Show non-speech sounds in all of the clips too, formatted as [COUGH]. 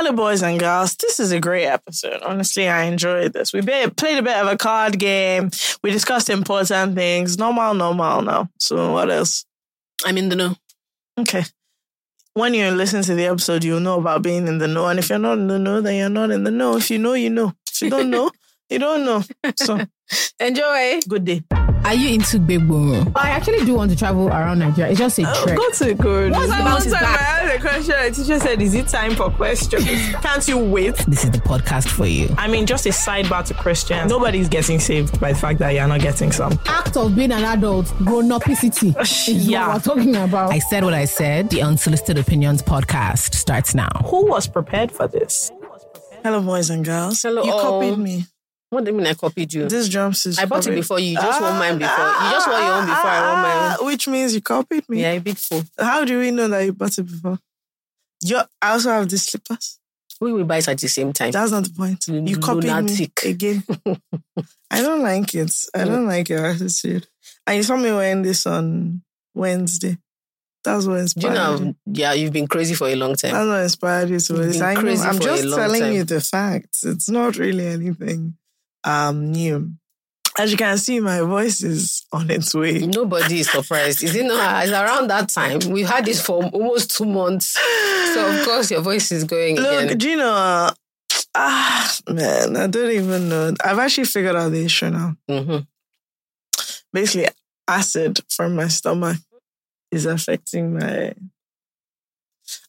Hello, boys and girls. This is a great episode. Honestly, I enjoyed this. We played a bit of a card game. We discussed important things. Normal, normal now. So, what else? I'm in the know. Okay. When you listen to the episode, you'll know about being in the know. And if you're not in the know, then you're not in the know. If you know, you know. If you don't know, [LAUGHS] you don't know. So, Enjoy. good day. Are you into big boom? I actually do want to travel around Nigeria. It's just a Oh, trek. go to good. What's One about I back? asked a question, the teacher said, Is it time for questions? [LAUGHS] Can't you wait? This is the podcast for you. I mean, just a sidebar to Christians. Nobody's getting saved by the fact that you're not getting some. Act of being an adult, grown upicity is Yeah. what we're talking about. I said what I said. The Unsolicited Opinions podcast starts now. Who was prepared for this? Hello, boys and girls. Hello, You all. copied me. What do you mean I copied you? This jumpsuit. I bought it before you. You just want mine before. You just want your own before I want mine. Ah, Which means you copied me. Yeah, a big fool. How do we know that you bought it before? You I also have these slippers. We will buy it at the same time. That's not the point. You You copied lunatic. me again. [LAUGHS] I don't like it. I don't like your attitude. And you saw me wearing this on Wednesday. That's what Do you know? Yeah, you've been crazy for a long time. That's what inspired you to this. I am just telling time. you the facts. It's not really anything um new. As you can see, my voice is on its way. Nobody is surprised. Is it not? It's around that time. We've had this for almost two months. So of course your voice is going Look, again. do you know? uh, ah, man, I don't even know. I've actually figured out the issue now. Mhm. Basically, acid from my stomach is affecting my.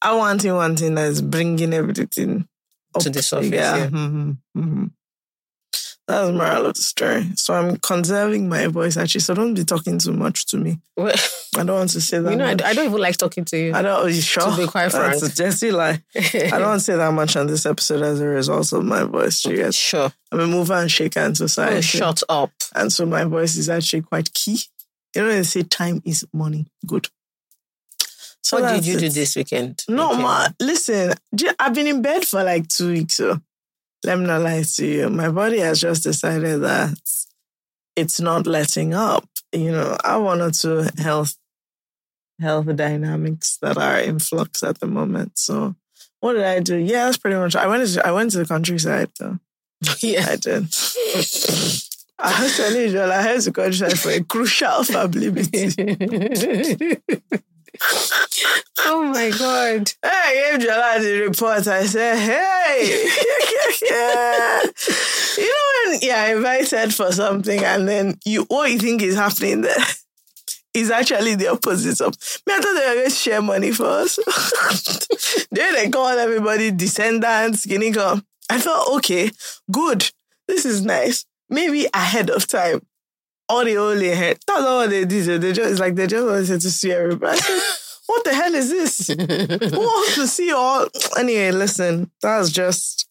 I want one thing that is bringing everything up To the surface, Yeah. yeah. mhm, mhm. That's the moral of the story. So I'm conserving my voice actually. So don't be talking too much to me. Well, I don't want to say [LAUGHS] that. you know, I. I don't even like talking to you. I don't. Are you sure? To be quite That's frank. a dirty lie. I don't want to say that much on this episode as a result of my voice. You guys, Sure. I'm a mover and shaker in oh, society. Oh, shut up. And so my voice is actually quite key. You know, they say time is money. Good. So what did that's you do this weekend? No, Okay. ma, listen, I've been in bed for like two weeks. So let me not lie to you. My body has just decided that it's not letting up. You know, I one or two health health dynamics that are in flux at the moment. So what did I do? Yeah, that's pretty much. I went to I went to the countryside though. [LAUGHS] yeah. I did. [LAUGHS] I was telling you, I had to countryside for a crucial [LAUGHS] family meeting. [LAUGHS] oh my God. I gave Jola the report. I said, hey, [LAUGHS] you know when you're invited for something and then you what you think is happening there is actually the opposite of me. I thought they were going to share money for us. [LAUGHS] then they call everybody descendants, guinea. I thought, okay, good. This is nice. Maybe ahead of time. All the only head. That's all they did. They just it's like they just wanted to see everybody. [LAUGHS] What the hell is this? Who wants to see all? Anyway, listen, that's just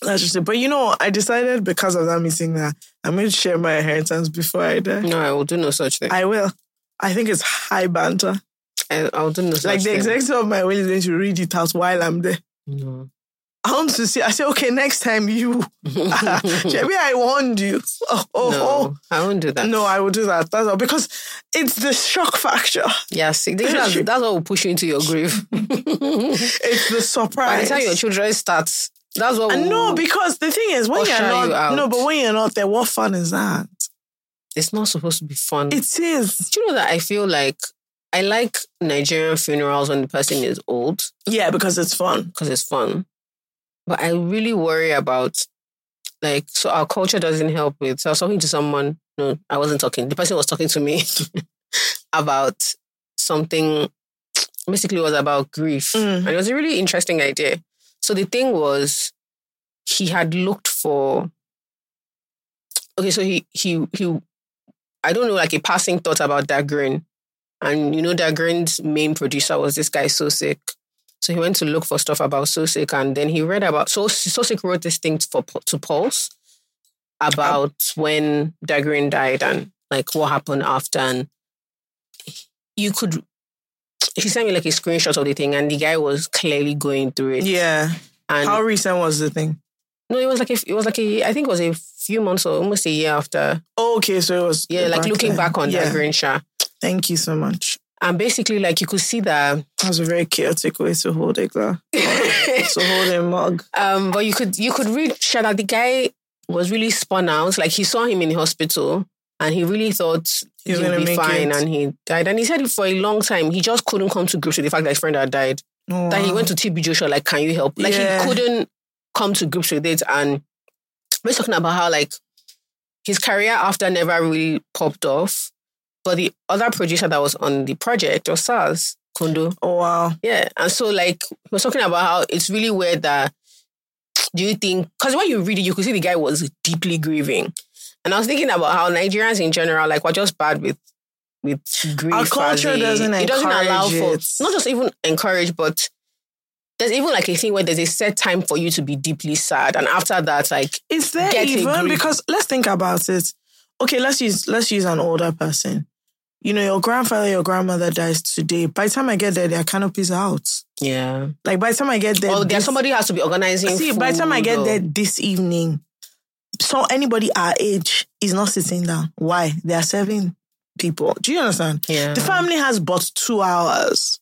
that's just it. But you know, I decided because of that meeting that I'm going to share my inheritance before I die. No, I will do no such thing. I, will. I think it's high banter. I, will do no such Like the thing. executive of my will is going to read it out while I'm there. No. I want to see. I say, okay, next time you. [LAUGHS] Maybe I warned you. Oh, oh, no, I won't do that. No, I will do that. That's all because it's the shock factor. Yeah, see, that's, that's what will push you into your grave. [LAUGHS] It's the surprise. By the time your children start, that's what And will, no, because the thing is, when you're not, you no, but when you're not there, what fun is that? it's not supposed to be fun. It is. Do you know that I feel like I like Nigerian funerals when the person is old Yeah, because it's fun. because it's fun. But I really worry about like so our culture doesn't help with. So I was talking to someone. No, I wasn't talking. The person was talking to me [LAUGHS] about something. Basically, was about grief, Mm. and it was a really interesting idea. So the thing was, he had looked for. Okay, so he he he, I don't know, like a passing thought about Dagrin, and you know Dagrin's main producer was this guy Sossick. So he went to look for stuff about Sossick, and then he read about so Sossick wrote this thing for to Pulse about when Dagrin died and like what happened after, and you could. He sent me like a screenshot of the thing, and the guy was clearly going through it. Yeah. And How recent was the thing? no, it was like a, it was like a, I think it was a few months or almost a year after. Oh, okay, so it was. Yeah, like looking then. back on yeah. that. Thank you so much. And basically, like you could see that That's a very chaotic way to hold a glass. [LAUGHS] to hold a mug. um, but you could you could read share that the guy was really spun out. Like he saw him in the hospital and he really thought He gonna be fine it. and he died. And he said it for a long time. He just couldn't come to grips with the fact that his friend had died. Oh, That he went to TB Joshua, like, can you help? Like Yeah. he couldn't come to grips with it. And we're talking about how like his career after never really popped off. But the other producer that was on the project was Sarz, Kundo. Oh wow. Yeah. And so like he was talking about how it's really weird that do you think because when you read it, you could see the guy was deeply grieving. And I was thinking about how Nigerians in general, like we're just bad with with grief. Our culture a- doesn't it doesn't allow encourage for it. not just even encourage, but there's even like a thing where there's a set time for you to be deeply sad. And after that, like Is there Get even because let's think about it. Okay, let's use let's use an older person. You know, your grandfather, your grandmother dies today. By the time I get there, their canopies are out. yeah. Like by the time I get there, Or there's somebody has to be organizing. See, by the time I get or- there this evening, so anybody our age is not sitting down. Why? They are serving people. Do you understand? yeah. The family has but two hours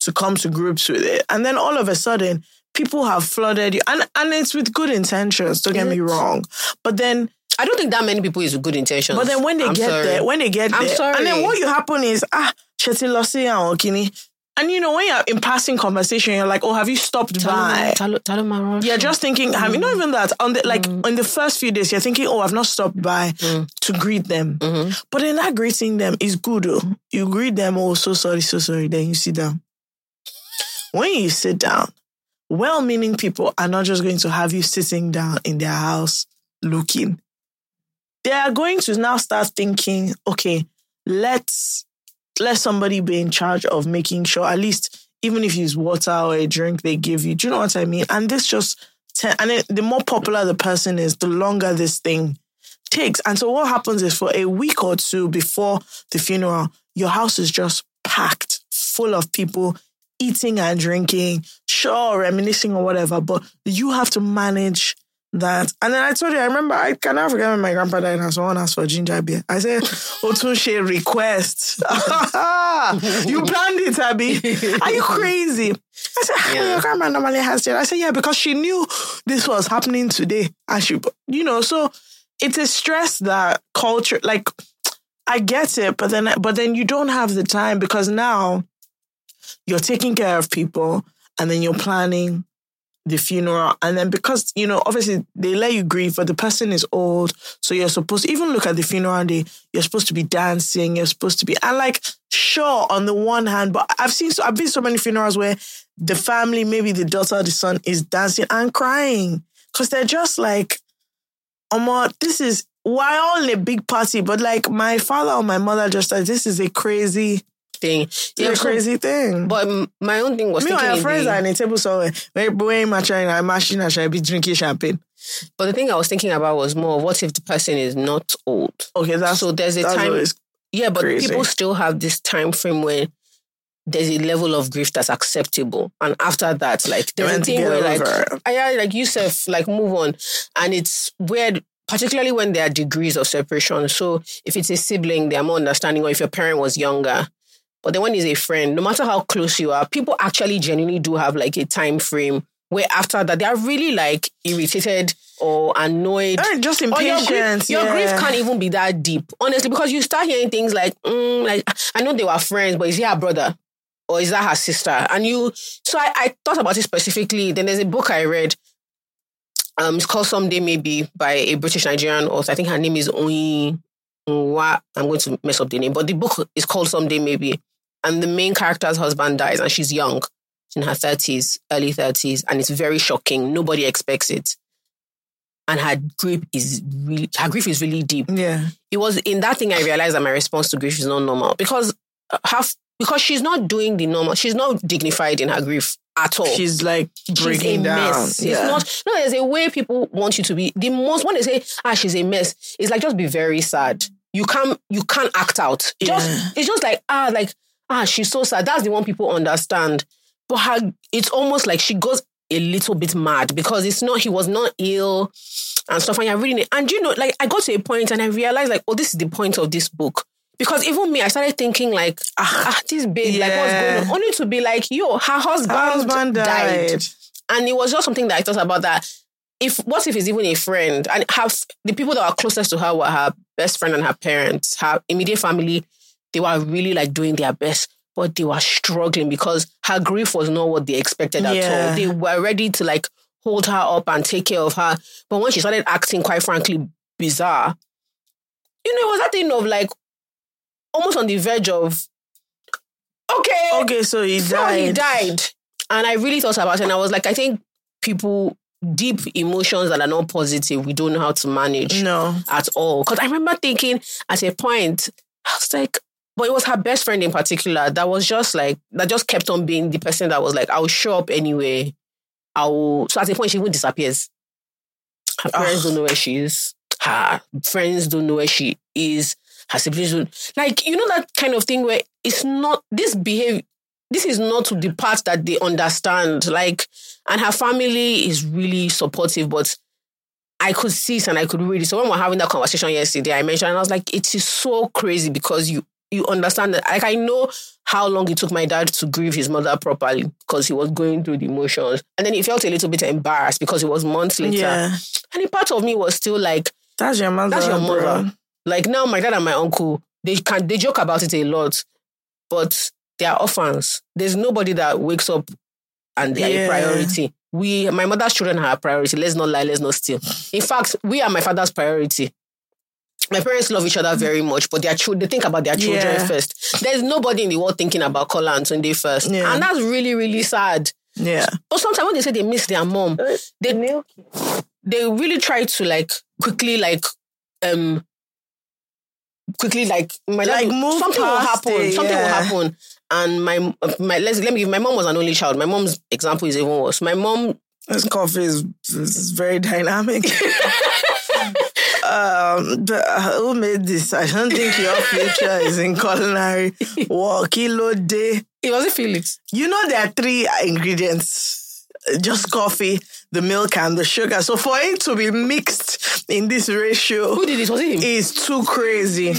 to come to grips with it. And then all of a sudden, people have flooded you. And and it's with good intentions, don't get me wrong. But then I don't think that many people is with good intentions. but then when they I'm get sorry. there, when they get I'm there, and then what you happen is ah, Chetty Lossi and Okini. And you know, when you're in passing conversation, you're like, oh, have you stopped by? Talo- Talo- Talo Maro. You're just thinking, I mean, not even that. On the like in the first few days, you're thinking, oh, I've not stopped by Mm. to greet them. Mhm. But then that greeting them is good. Oh. You greet them, oh, so sorry, so sorry. Then you sit down. When you sit down, well-meaning people are not just going to have you sitting down in their house looking. They are going to now start thinking, okay, let's let somebody be in charge of making sure at least even if it's water or a drink they give you. Do you know what I mean? And this just and then the more popular the person is, the longer this thing takes. And so what happens is for a week or two before the funeral, your house is just packed full of people eating and drinking, sure, reminiscing or whatever, but you have to manage that. And then I told you, I remember, I cannot forget when my grandpa died and someone asked for ginger beer. I said, [LAUGHS] Otunshe request. [LAUGHS] you planned it, Abby. Are you crazy? I said, "Ah, Yeah. your grandma normally has it. I said, yeah, because she knew this was happening today. And she, you know, so it's a stress that culture, like, I get it, but then, but then you don't have the time because now you're taking care of people and then you're planning the funeral. And then because, you know, obviously they let you grieve, but the person is old. So you're supposed to even look at the funeral day, you're supposed to be dancing, you're supposed to be, and like, sure, on the one hand, but I've seen, so I've been so many funerals where the family, maybe the daughter the son is dancing and crying because they're just like, Omo, this is, we're all a big party, but like my father or my mother just like, this is a crazy, thing. it's Yeah, a crazy thing. But my own thing was Me and my friends the- are in a table somewhere. Eh, very very much in a machine and should be drinking champagne. But the thing I was thinking about was more what if the person is not old? Okay, that's so there's a time Yeah, but crazy. people still have this time frame where there's a level of grief that's acceptable. And after that, like there's a thing where like. I like Yusuf, like move on. And it's weird, particularly when there are degrees of separation. So if it's a sibling, they're more understanding, or if your parent was younger. But then when it's a friend, no matter how close you are, people actually genuinely do have like a time frame where after that they are really like irritated or annoyed. Eh, just Or your impatient. grief, your yeah. grief can't even be that deep, honestly, because you start hearing things like, mm, like I know they were friends, but is he her brother or is that her sister? And you, so I, I thought about it specifically. Then there's a book I read. Um, it's called Someday Maybe by a British Nigerian author. I think her name is Oyin. I'm going to mess up the name, but the book is called Someday Maybe, and the main character's husband dies, and she's young, in her thirties, early thirties, and it's very shocking. Nobody expects it and her grief is really her grief is really deep. Yeah. It was in that thing I realized that my response to grief is not normal because half because she's not doing the normal. She's not dignified in her grief at all. She's like She's breaking a down. mess. Yeah. It's not no. There's a way people want you to be. The most when they say ah she's a mess, it's like just be very sad. You can't you can't act out. Just Yeah. it's just like ah like ah she's so sad. That's the one people understand. But her it's almost like she goes a little bit mad because it's not he was not ill and stuff and you're reading it and you know like I got to a point and I realized like oh this is the point of this book Because even me, I started thinking like, ah, ah this babe, like what's going on? Only to be like, yo, her husband, Her husband died. died. And it was just something that I thought about that. If what if it's even a friend and have the people that are closest to her were her best friend and her parents, her immediate family, they were really like doing their best, but they were struggling because her grief was not what they expected at Yeah. all. They were ready to like hold her up and take care of her. But when she started acting quite frankly bizarre, you know, it was that thing of like almost on the verge of okay, Okay, so he so died. he died. And I really thought about it and I was like, I think people deep emotions that are not positive, we don't know how to manage No. at all. Because I remember thinking at a point, I was like, but it was her best friend in particular that was just like that just kept on being the person that was like, I'll show up anyway. I will so at a point she even disappears. Her parents Ugh. don't ah. know where she is. Her friends don't know where she is. Her siblings don't like you know that kind of thing where it's not this behavior this is not the part that they understand. Like, and her family is really supportive, but I could see it and I could read it. So when we we're having that conversation yesterday, I mentioned and I was like, it is so crazy because you you understand that. Like I know how long it took my dad to grieve his mother properly because he was going through the emotions. And then he felt a little bit embarrassed because it was months later. Yeah. And a part of me was still like, That's your mother. that's your bro. mother. Like now my dad and my uncle, they can they joke about it a lot, but they are orphans. There's nobody that wakes up and they are Yeah. a priority. We my mother's children are a priority. Let's not lie, let's not steal. In fact, we are my father's priority. My parents love each other very much, but their children, they think about their children Yeah. first. There's nobody in the world thinking about Kola and Sunday first. Yeah. And that's really, really sad. Yeah. But sometimes when they say they miss their mom, they they really try to like quickly like um quickly like my dad Like, will- move something will happen it, something will happen and my my let's let me give my mom was an only child my mom's example is even worse my mom This coffee is, is very dynamic. [LAUGHS] um, uh, who made this? I don't think your [LAUGHS] future is in culinary. What kilo day? it wasn't Felix You know there are three ingredients: just coffee, the milk, and the sugar. So for it to be mixed in this ratio who did it was it him is too crazy.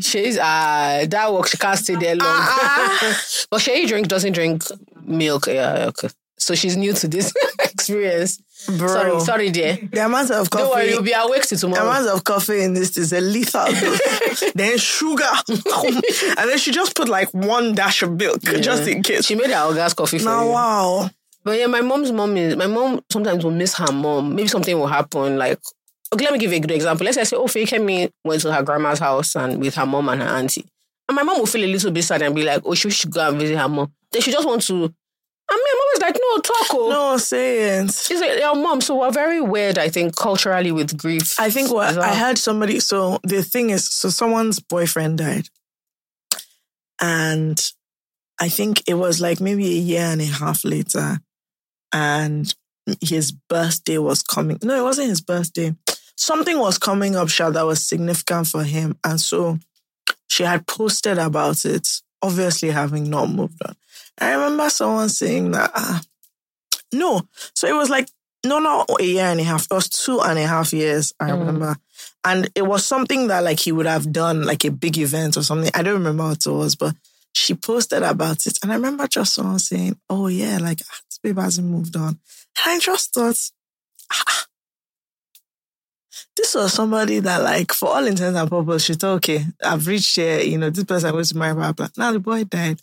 she's uh that work she can't stay there long Ah. [LAUGHS] but she drink doesn't drink milk yeah okay so she's new to this [LAUGHS] experience Bro. sorry sorry dear The amount of coffee. don't worry you'll be awake till The amount of coffee in this is a lethal [LAUGHS] then sugar. [LAUGHS] and then she just put like one dash of milk just in case. she made her gas coffee for now, you. wow. But yeah, my mom's mom is my mom sometimes will miss her mom. Maybe something will happen. Like, okay, let me give you a good example. Let's say oh, Kemi went to her grandma's house and with her mom and her auntie. And my mom will feel a little bit sad and be like, oh, she should go and visit her mom. Then she just wants to. And my mom is like, no, talk. Oh. No, sense. She's like, your mom. So we're very weird, I think, culturally with grief. I think what Bizarre. I had somebody. So the thing is, so someone's boyfriend died, and I think it was like maybe a year and a half later, and his birthday was coming. No, it wasn't his birthday. Something was coming up, Sha, that was significant for him, and so she had posted about it. Obviously, having not moved on. I remember someone saying that. Ah, no, so it was like no, not a year and a half. It was two and a half years. I Mm. remember, and it was something that like he would have done, like a big event or something. I don't remember what it was, but she posted about it, and I remember just someone saying, "Oh yeah, like ah, this babe hasn't moved on," and I just thought. ah, This was somebody that, like, for all intents and purposes, she thought, okay, I've reached here, you know, this person to marry, blah, blah. Now the boy died.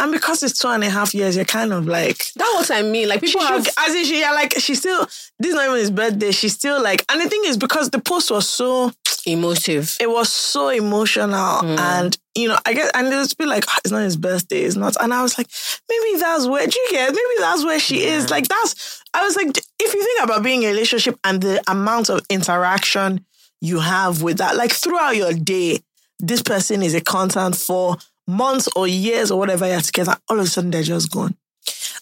And because it's two and a half years, you're kind of like, That's what I mean. Like, people have. should, as in she, yeah, like, she still, this is not even his birthday. She's still like, and the thing is, because the post was so, Emotive. it was so emotional. Mm. And, you know, I guess, and it was be like, "Ah, it's not his birthday, it's not. And I was like, maybe that's where, do you get, maybe that's where she is. Like, that's, I was like, if you think about being in a relationship and the amount of interaction you have with that, like throughout your day, this person is a constant for months or years or whatever you're together, all of a sudden they're just gone.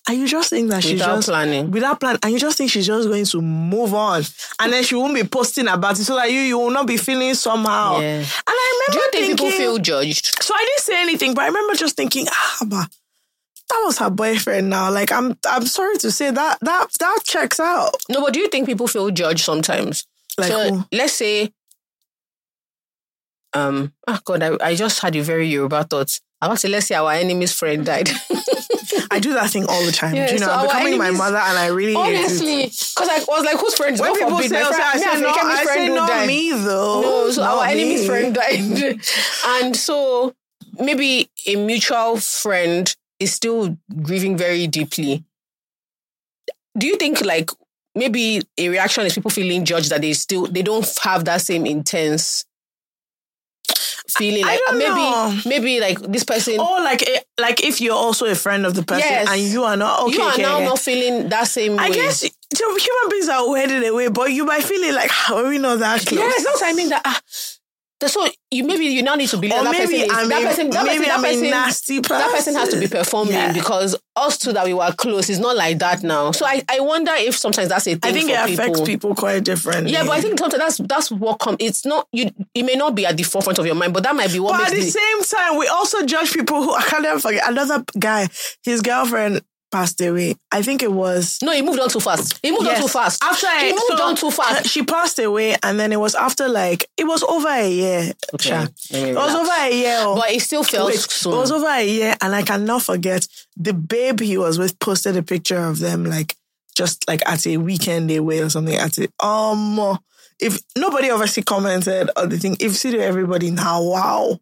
And you just think that she's Without just planning. without plan, and you just think she's just going to move on, and then she won't be posting about it, so that you you will not be feeling somehow. Yeah. And I Do remember you think thinking, people feel judged? so I didn't say anything, but I remember just thinking, ah, but that was her boyfriend. Now, like I'm I'm sorry to say that that that checks out. No, but do you think people feel judged sometimes? Like so who? let's say um, oh God, I, I just had a very Yoruba thought. I want to let's say our enemy's friend died. [LAUGHS] I do that thing all the time. Yeah, do you know, so I'm becoming my mother, and I really. Honestly, because I was like, whose friend When people forbid, say, my I friend, say, me no, I friend say not die. me though. No, so Not our enemy's friend died. [LAUGHS] and so maybe a mutual friend is still grieving very deeply. Do you think like maybe a reaction is people feeling judged that they still they don't have that same intense feeling I like don't maybe know. maybe like this person Or like, eh, like if you're also a friend of the person Yes. and you are not okay. you are okay, now okay. not feeling that same I way. guess so human beings are wedded away, but you might feel it like, [LAUGHS] how are we not that close? Yes, that's what I mean. That ah, that's so you maybe you now need to believe Or that maybe person is, I'm that a- person that maybe person, I'm that person, nasty that person has to be performing Yeah. because us two that we were close is not like that now. So I, I wonder if sometimes that's a thing I think it people. affects people quite differently. Yeah, but I think sometimes that's that's what comes. It's not you. It may not be at the forefront of your mind, but that might be what But at the the, same time, we also judge people who I can't never forget. Another guy, his girlfriend passed away. I think it was no. He moved on too fast. He moved on too fast. After he moved so, on too fast. She passed away, and then it was after like it was over a year. Okay, me It was over a year. oh. but it still felt Wait, soon. it was over a year, and I cannot forget the babe he was with posted a picture of them like just like at a weekend away or something. At it, um, if nobody obviously commented or the thing, if see to everybody now, wow,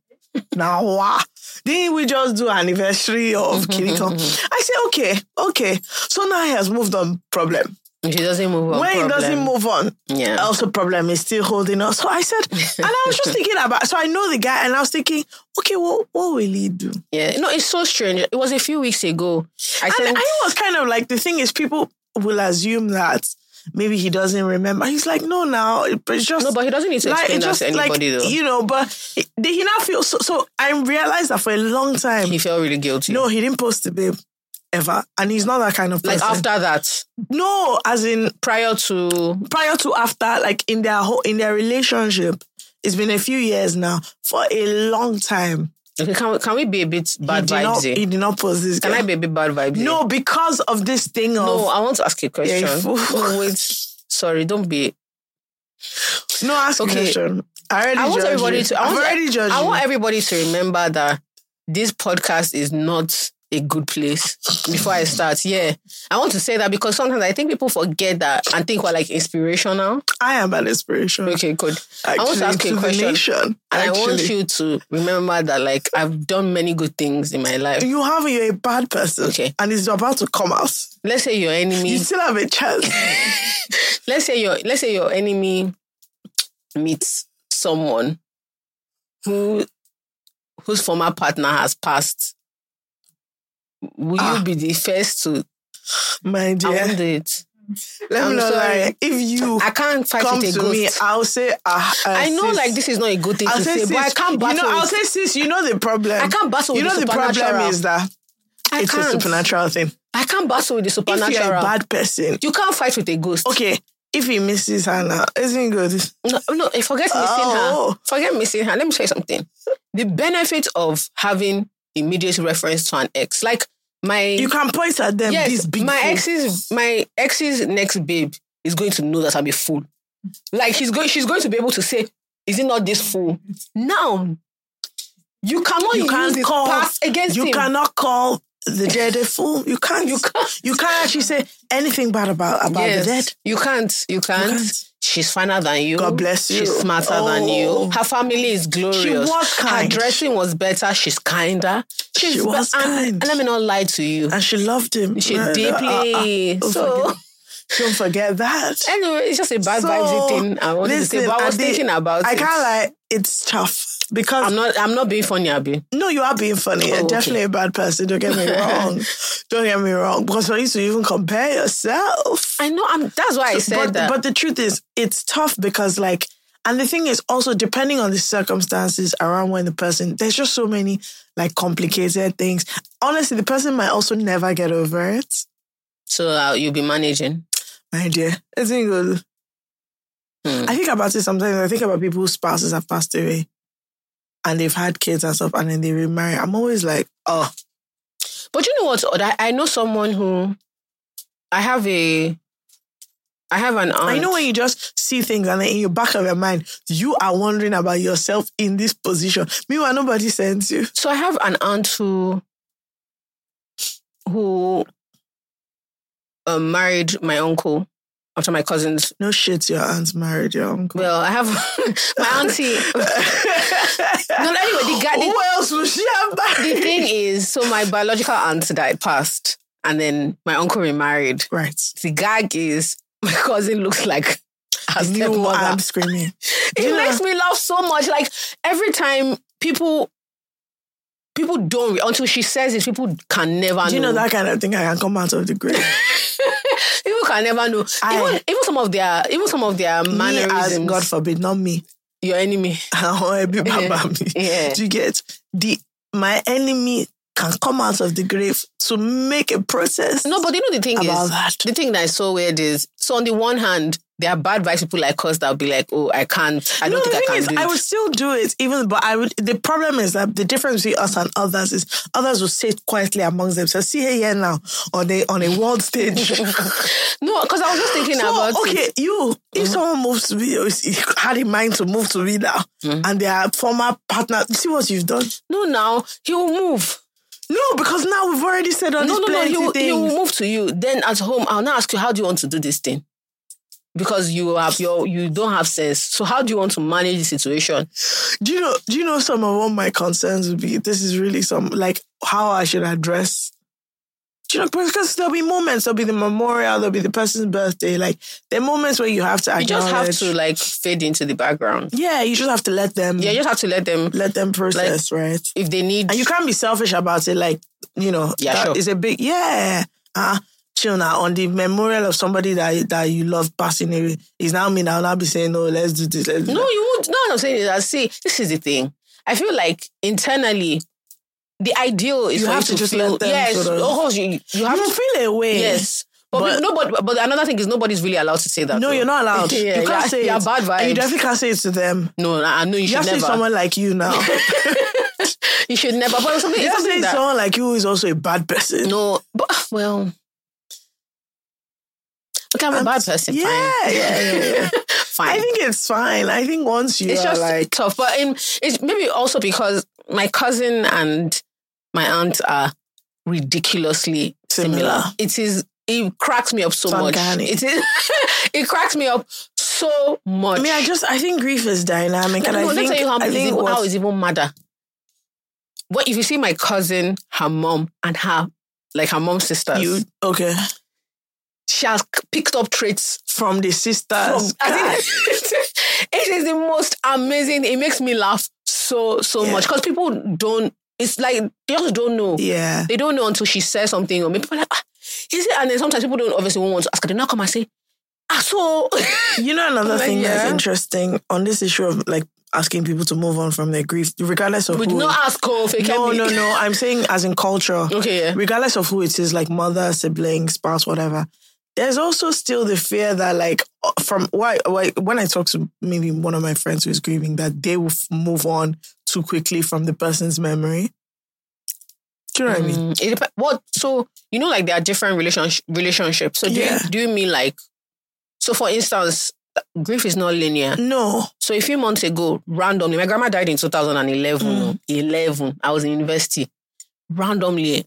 now wow. Didn't we just do anniversary of [LAUGHS] Kiriko? I say okay, okay. So now he has moved on. Problem. If he doesn't move on. when he doesn't move on, yeah. also problem is still holding us. So I said, [LAUGHS] and I was just thinking about. So I know the guy, and I was thinking, okay, what what will he do? Yeah, no, it's so strange. It was a few weeks ago. I And sent, I was kind of like the thing is people will assume that maybe he doesn't remember. He's like, no, now it's just no, but he doesn't need to like explain that just to anybody like though. you know. But he- did he not feel so? So I realized that for a long time, he felt really guilty. no, he didn't post the babe ever, and he's not that kind of like after that, no, as in prior to prior to after, like in their whole in their relationship. It's been a few years now. For a long time, okay, can we, can we be a bit bad he did not. vibes? He did not post this. Can girl. I be a bit bad vibes? No, because of this thing of no. I want to ask you a question. Yeah, no, wait. Sorry, don't be. No, ask Okay. a question. I already I want everybody you. to. I want, already judged I want everybody to remember that this podcast is not a good place. Before I start, yeah, I want to say that because sometimes I think people forget that and think we're like inspirational. I am an inspiration. Okay, good. Actually, I want to ask you a question. nation. And I want you to remember that, like, I've done many good things in my life. You have you're a bad person. Okay. And it's about to come out. Let's say your enemy. You still have a chance. [LAUGHS] let's say your let's say your enemy meets someone who whose former partner has passed. Will Ah. you be the first to? My I dear. won't do it. Let I'm me know sorry. like if you I can't fight come with a to me, ghost. I'll say ah, uh, I know, sis. like this is not a good thing I'll to say, but I can't battle. You know, I'll with, say sis, you know the problem. I can't battle You know the the problem is that I it's a can't. supernatural thing. I can't battle with the supernatural. If you're a bad person, you can't fight with a ghost. okay. If he misses her now, isn't good. No, no, eh, forget missing Oh. her. Forget missing her. Let me tell you something. The benefit of having immediate reference to an ex, like my You can point at them. yes, this big my fool. ex's my ex's next babe is going to know that I'm a fool. Like he's going, she's going to be able to say, "Is it not this fool?" Now, you cannot You use can't call- past against You him. cannot call the dead a fool. You can't. You [LAUGHS] can't. You can't actually say anything bad about about yes, the dead. you can't. You can't. can't. She's finer than you. God bless you. She's smarter than you. Oh. Her family is glorious. She was kind. Her dressing was better. She's kinder. She's She was and, kind. And let me not lie to you. And she loved him. She Uh, uh, uh, deeply. don't so forget- Don't forget that. anyway, it's just a bad So, vibes thing I wanted to say. But I was thinking about I it. can't lie. It's tough because I'm not. I'm not being funny, Abby. no, you are being funny. Oh, You're okay. definitely a bad person. Don't get me wrong. [LAUGHS] don't get me wrong. Because for you to even compare yourself, I know. I'm. That's why I said but, that. but the truth is, it's tough because like, and the thing is also depending on the circumstances around when the person, there's just so many like complicated things. Honestly, the person might also never get over it. so uh, you'll be managing. My dear, isn't it good? Hmm. I think about it sometimes. I think about people whose spouses have passed away and they've had kids and stuff and then they remarry. I'm always like, oh, But you know what? Oda? I know someone who I have a I have an aunt. I know when you just see things and then in your back of your mind, you are wondering about yourself in this position. Meanwhile, nobody sends you. So I have an aunt who who um, married my uncle after my cousins. No shit, your aunt's married your uncle. Well, I have [LAUGHS] my auntie. [LAUGHS] no, anyway, the guy. Who else was she have the thing is, so my biological aunt died, passed, and then my uncle remarried. Right. The gag is my cousin looks like You. I'm screaming. It know- makes me laugh so much. Like every time people people don't until she says it, people can never Do you know know. that kind of thing? I can come out of the grave. [LAUGHS] people can never know. I- even even some of their even some of their me as. God forbid, not me. your enemy. Àwọn ẹbí bàbá mi. Yeah. Do you get the my enemy can come out of the grave to make a protest No, but you know the thing about is that. the thing that is so weird is so on the one hand, there are bad vibes people like us that'll be like, oh, I can't, I don't no, think the I thing can is, do it. I would still do it, even. But I would. The problem is that the difference between us and others is others will sit quietly amongst themselves. See her here now on a on a world stage. [LAUGHS] no, because I was just thinking So, about okay, it. you if mm-hmm. someone moves to me, had in mind to move to me now, mm. and their former partner, see what you've done. No, now he will move. No, because now we've already said all No, these no, no. plenty He will, he will move to you. Then at home, I'll now ask you, how do you want to do this thing? Because you have your you don't have sense. So how do you want to manage the situation? Do you know? Do you know some of what my concerns would be? This is really some like how I should address. You know? Because there'll be moments. There'll be the memorial. There'll be the person's birthday. Like there are moments where you have to. You just have to like fade into the background. Yeah, you just have to let them. Yeah, you just have to let them let them process, right? if they need. And you can't be selfish about it. Like you know, Yeah, sure. is a big yeah. Uh, chill now on the memorial of somebody that that you love passing away. Is now me now. Now be saying no. Let's do this. Let's do No, that. you won't. No, I'm saying is that see, this is the thing. I feel like internally, the ideal is You have you to to just feel. let them yes, sort of- of course you you You have will to. feel a way. Yes. But, But- no, but, but another thing is nobody's really allowed to say that. No, though. you're not allowed. [LAUGHS] yeah, you can't yeah, say yeah, it. bad And vibes. you definitely can't say it to them. no, I know you, You should have to say never. someone like you now. [LAUGHS] you should never. But something, you have to something say that. someone like you who is also a bad person. No, but well. Okay, I'm a I'm- bad person. Yeah, fine. yeah, yeah, yeah. [LAUGHS] fine. I think it's fine. I think once you it's are just like, tough. But in, it's maybe also because my cousin and my aunt are ridiculously similar. Similar. It is. It cracks me up so much. It is. [LAUGHS] it cracks me up so much. I mean, I just I think grief is dynamic, and no, I let me think tell you how, I it's think even, how what's- even madder. What if you see my cousin, her mom, and her like her mom's sisters? you okay she has picked up traits from the sisters. from. I think [LAUGHS] it is the most amazing. It makes me laugh so so Yeah. much because people don't. It's like they just don't know. yeah, They don't know until she says something, or maybe people are like, ah, is it? And then sometimes people don't obviously won't want to ask her. They now come and say, ah, so [LAUGHS] you know another Like, thing that's interesting on this issue of like asking people to move on from their grief, regardless of we who. not ask her. Fake no, no, no. I'm saying as in culture. [LAUGHS] Okay, yeah. regardless of who it is, like mother, sibling, spouse, whatever, there's also still the fear that, like, uh, from why, why when I talk to maybe one of my friends who is grieving, that they will move on too quickly from the person's memory. Do you know what I mean? Mm, it what? So you know, like there are different relationship relationships. So do Yeah. you do you mean like? So for instance, grief is not linear. No, So a few months ago, randomly, my grandma died in 2011. Mm. 11. I was in university. Randomly,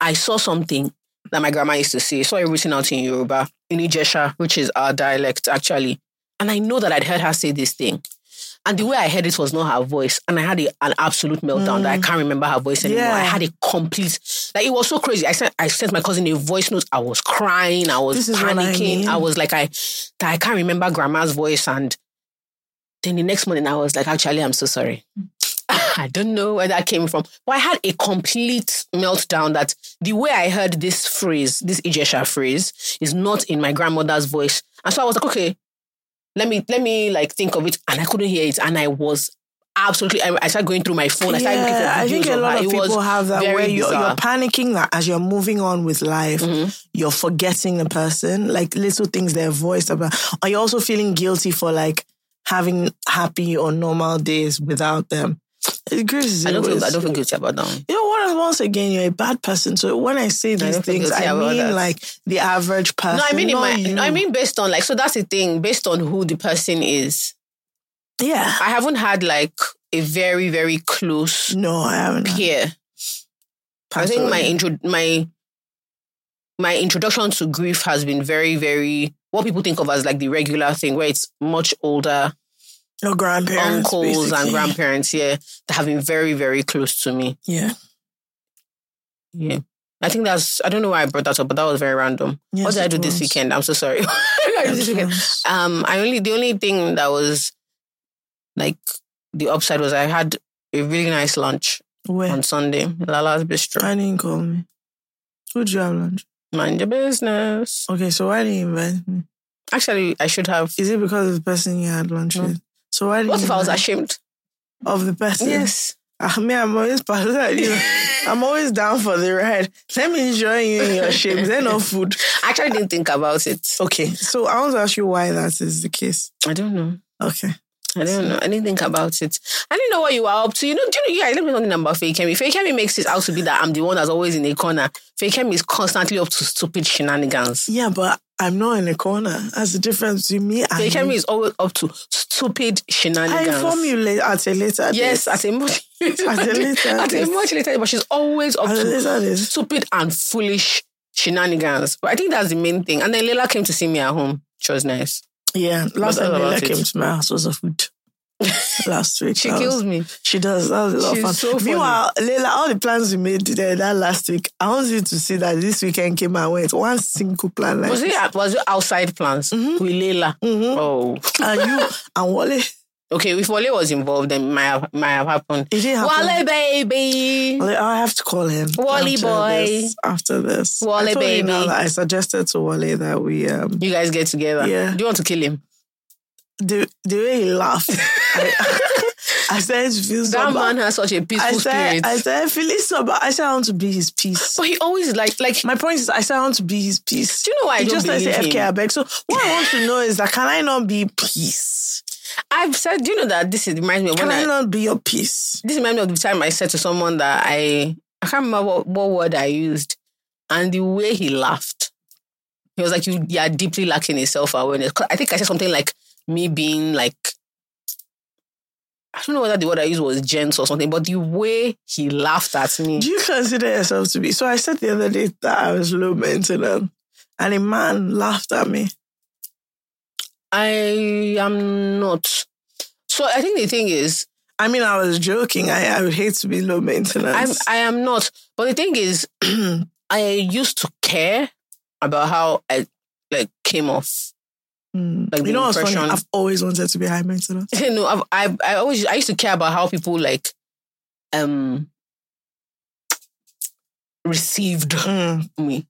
I saw something that my grandma used to say. So it written out in Yoruba, in Ijesha, which is our dialect actually. And I know that I'd heard her say this thing. And the way I heard it was not her voice. And I had a, an absolute meltdown that I can't remember her voice anymore. Mm. Yeah. I had a complete, like it was so crazy. I sent, I sent my cousin a voice note. I was crying. I was what I panicking. mean. I was like, I, that I can't remember grandma's voice. And then the next morning, I was like, actually, I'm so sorry. I don't know where that came from. But I had a complete meltdown that the way I heard this phrase, this Ijesha phrase, is not in my grandmother's voice. And so I was like, okay, let me let me like think of it. And I couldn't hear it. And I was absolutely I, I started going through my phone. I started looking for yeah, videos I think a lot her. of people have that where you're, you're panicking that as you're moving on with life, Mhm. you're forgetting the person, like little things they're voiced about. Are you also feeling guilty for like having happy or normal days without them? It grieves I don't feel I don't feel guilty about that. One. You know what? Once again, you're a bad person. So when I say these don't things, I mean that. like the average person. No, I mean my you. I mean based on like so that's the thing based on who the person is. yeah. I haven't had like a very very close No, I haven't. peer. I think my intro my my introduction to grief has been very very what people think of as like the regular thing where it's much older your grandparents, uncles and grandparents here that have been very very close to me. Yeah. Yeah. I think that's I don't know why I brought that up, but that was very random. Yes, [LAUGHS] what did I do this weekend? I'm so sorry. Did I this weekend? Um, I only the only thing that was like the upside was I had a really nice lunch Where? on Sunday, Lala's Bistro. Why didn't call me? Who'd you have lunch? Mind your business. Okay, so why didn't you invite me? Actually, I should have. Is it because of the person you had lunch No. with? So why didn't What if I was ashamed? of the person? Yes. Ah, I mean, I'm always part of that. You know, [LAUGHS] I'm always down for the ride. Let me enjoy you in your shame. Then no food. I actually didn't think about it. Okay, so I want to ask you why that is the case. I don't know. Okay. I don't know. I didn't think about it. I didn't know what you were up to. You know, do you know, guys, let me tell you something about Fakemi. Fakemi makes it out to be that I'm the one that's always in a corner. Fakemi is constantly up to stupid shenanigans. Yeah, but I'm not in a corner. That's the difference between me and you. is always up to stupid shenanigans. I inform you late, at a later Yes, date. at a much [LAUGHS] At a later at a date. much later, but she's always up At to later stupid and foolish shenanigans. But I think that's the main thing. And then Leila came to see me at home, which was nice. Yeah, last time Leila came to my house was a food. Last week. She was- kills me. She does. That was a lot She's of fun. so. Meanwhile, Leila, all the plans we made there that last week, I want you to see that this weekend came and went. One single plan. Like Was this. it was it outside plans with Leila? Mhm. Oh, And you and Wale, okay. If Wale was involved, then it might have, might have happened. it didn't happen. Wale baby. Wale, I have to call him. Wally boy. This, after this. Wale I told him now baby. that I suggested to Wale that we um You guys get together. Yeah. Do you want to kill him? The the way he laughed. I, I to feel That bad. man has such a I peaceful started, spirit. I started feeling so bad. I said I want to be his peace. but he always like like. My point is, I said I want to be his peace. Do you know why I He don't just like believe? FK I. So what I want to know is that can I not be peace? I've said. Do you know that this is, reminds me of Can when I I, not be your peace? this reminds me of the time I said to someone that I I can't remember what, what word I used, and the way he laughed, he was like, "You, you are deeply lacking in self awareness." I think I said something like me being like, I don't know whether the word I used was gentle or something, but the way he laughed at me, Do you consider yourself to be? So I said the other day that I was low maintenance, and a man laughed at me. I am not. So I think the thing is, I mean, I was joking. I, I would hate to be low maintenance. I'm. I am not. But the thing is, [CLEARS THROAT] I used to care about how I like came off. Hmm. like you know what's funny? I've always wanted to be high maintenance. [LAUGHS] You know, I've, I I always I used to care about how people like um received Mm. me.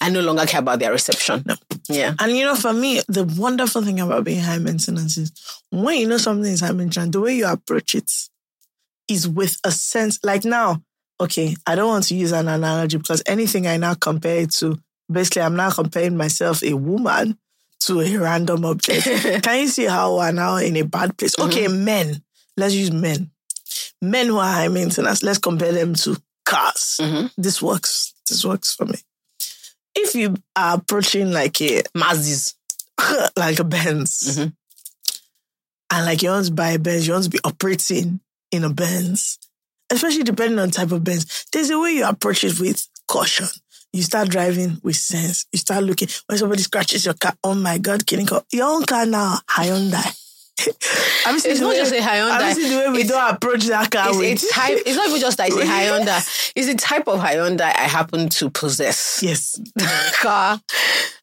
I no longer care about their reception. No. Yeah. And you know, for me, the wonderful thing about being high maintenance is when you know something is high maintenance, the way you approach it is with a sense. Like now, okay, I don't want to use an analogy because anything I now compare it to, basically, I'm now comparing myself, a woman, to a random object. [LAUGHS] Can you see how we're now in a bad place? Okay, men. Let's use men. Men who are high maintenance, let's compare them to cars. Mhm. This works. This works for me. If you are approaching like a Mazis. [LAUGHS] like a Benz. Mhm. And like you want to buy a Benz, you want to be operating in a Benz, especially depending on type of Benz. There's a way you approach it with caution. You start driving with sense. You start looking when somebody scratches your car. Oh my God, killing car! your own car now? Hyundai. [LAUGHS] Seen It's the not way- just a Hyundai. the way we It's- don't approach that car with? It's, type, it's not even just that it's a [LAUGHS] Hyundai. It's the type of Hyundai I happen to possess. yes. [LAUGHS] car.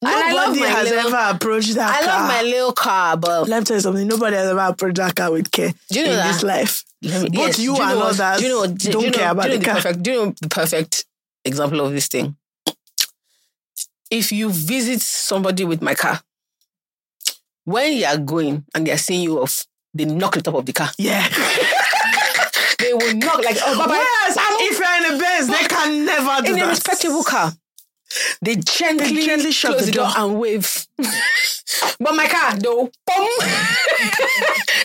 I Nobody has little, ever approached that car. I car. love my little car, but Let me tell you something. Nobody has ever approached that car with care Do you know in that? this life. Let me- Both yes, you do and others do you know, do don't you know, care about do you know the car. perfect. Do you know the perfect example of this thing? If you visit somebody with my car, when you are going and they are seeing you off, they knock the top of the car. Yeah. [LAUGHS] They will knock like oh, bye Whereas bye. if you're in a Benz, they can never do in a that. respectable car, they gently, They gently shut the the door door. and wave. [LAUGHS] but my car, though, [LAUGHS] boom,